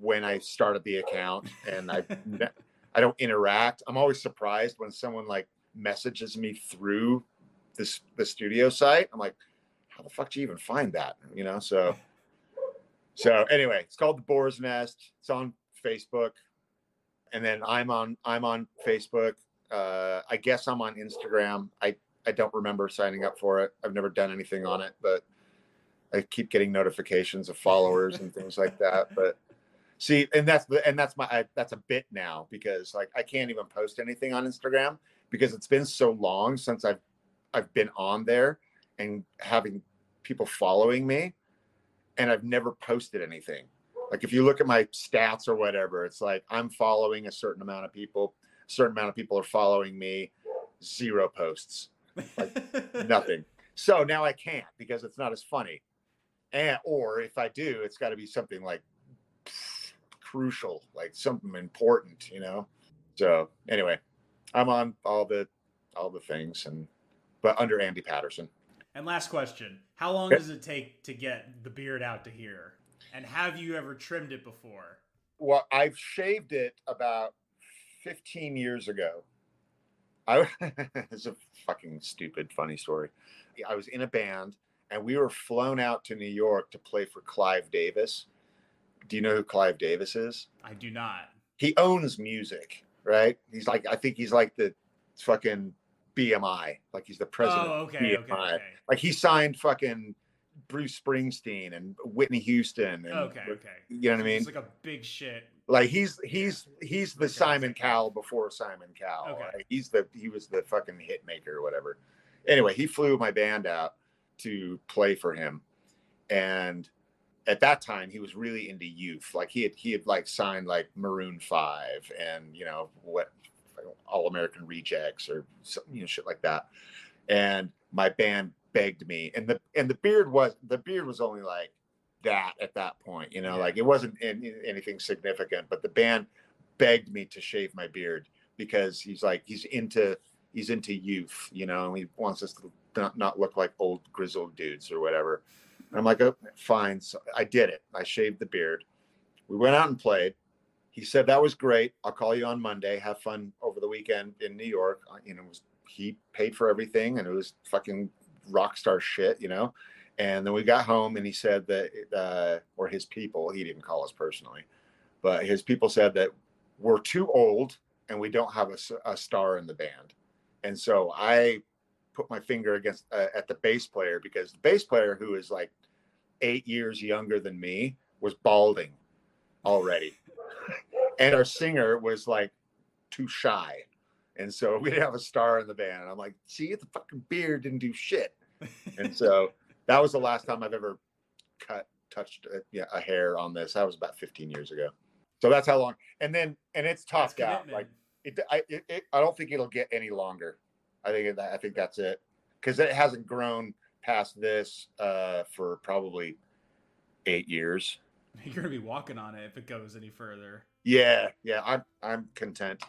when I started the account and I I don't interact. I'm always surprised when someone like messages me through this the studio site. I'm like, how the fuck do you even find that? You know, so so anyway, it's called the Boar's Nest. It's on Facebook. And then I'm on I'm on Facebook. Uh, I guess I'm on Instagram. I I don't remember signing up for it. I've never done anything on it, but I keep getting notifications of followers and things like that. But see, and that's the and that's my I, that's a bit now because like I can't even post anything on Instagram because it's been so long since I've I've been on there and having people following me and I've never posted anything. Like if you look at my stats or whatever, it's like I'm following a certain amount of people, a certain amount of people are following me, zero posts. Like nothing. So now I can't because it's not as funny. And or if I do, it's got to be something like pff, crucial, like something important, you know. So anyway, I'm on all the all the things and but under Andy Patterson. And last question: How long does it take to get the beard out to here? And have you ever trimmed it before? Well, I've shaved it about 15 years ago. I it's a fucking stupid funny story. I was in a band and we were flown out to New York to play for Clive Davis. Do you know who Clive Davis is? I do not. He owns music, right? He's like I think he's like the fucking BMI. Like he's the oh, president. Oh, okay, okay, okay. Like he signed fucking Bruce Springsteen and Whitney Houston. And, okay, okay. You know what I mean? It's like a big shit. Like he's he's he's the Simon Cowell before Simon Cowell. Okay. Like he's the he was the fucking hit maker or whatever. Anyway, he flew my band out to play for him, and at that time he was really into youth. Like he had he had like signed like Maroon Five and you know what all American Rejects or some, you know shit like that. And my band begged me, and the and the beard was the beard was only like that at that point, you know, yeah. like it wasn't in, anything significant. But the band begged me to shave my beard because he's like he's into he's into youth, you know, and he wants us to not, not look like old grizzled dudes or whatever. And I'm like, oh, fine. So I did it. I shaved the beard. We went out and played he said that was great. I'll call you on Monday. Have fun over the weekend in New York. You know, was, he paid for everything, and it was fucking rock star shit, you know. And then we got home, and he said that, uh, or his people, he didn't call us personally, but his people said that we're too old and we don't have a, a star in the band. And so I put my finger against uh, at the bass player because the bass player, who is like eight years younger than me, was balding already and our singer was like too shy. And so we didn't have a star in the band. And I'm like, see, the fucking beard didn't do shit. and so that was the last time I've ever cut, touched a, yeah, a hair on this. That was about 15 years ago. So that's how long. And then, and it's topped out. Like it, I, it, it, I don't think it'll get any longer. I think I think that's it because it hasn't grown past this uh, for probably eight years. You're gonna be walking on it if it goes any further. Yeah, yeah, I'm I'm content.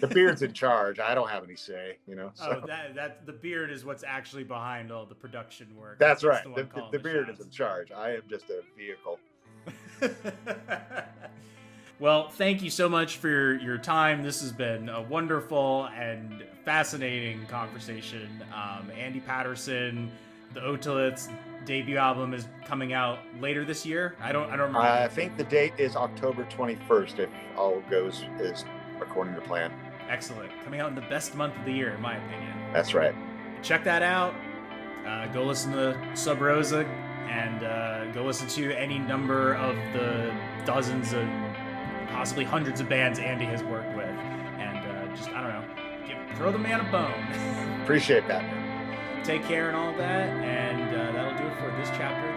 The beard's in charge. I don't have any say, you know. So. Oh, that that the beard is what's actually behind all the production work. That's, right. The, the, the, the beard shots. is in charge. I am just a vehicle. well, thank you so much for your, your time. This has been a wonderful and fascinating conversation. Um, Andy Patterson, the Otoliths debut album is coming out later this year. I don't I don't remember. I think the date is October 21st if all goes is according to plan. Excellent. Coming out in the best month of the year in my opinion. That's right. Check that out. Uh, go listen to Sub Rosa and uh, go listen to any number of the dozens and possibly hundreds of bands Andy has worked with. And uh, just I don't know, give, throw the man a bone. Appreciate that take care and all that. And uh, that'll do it for this chapter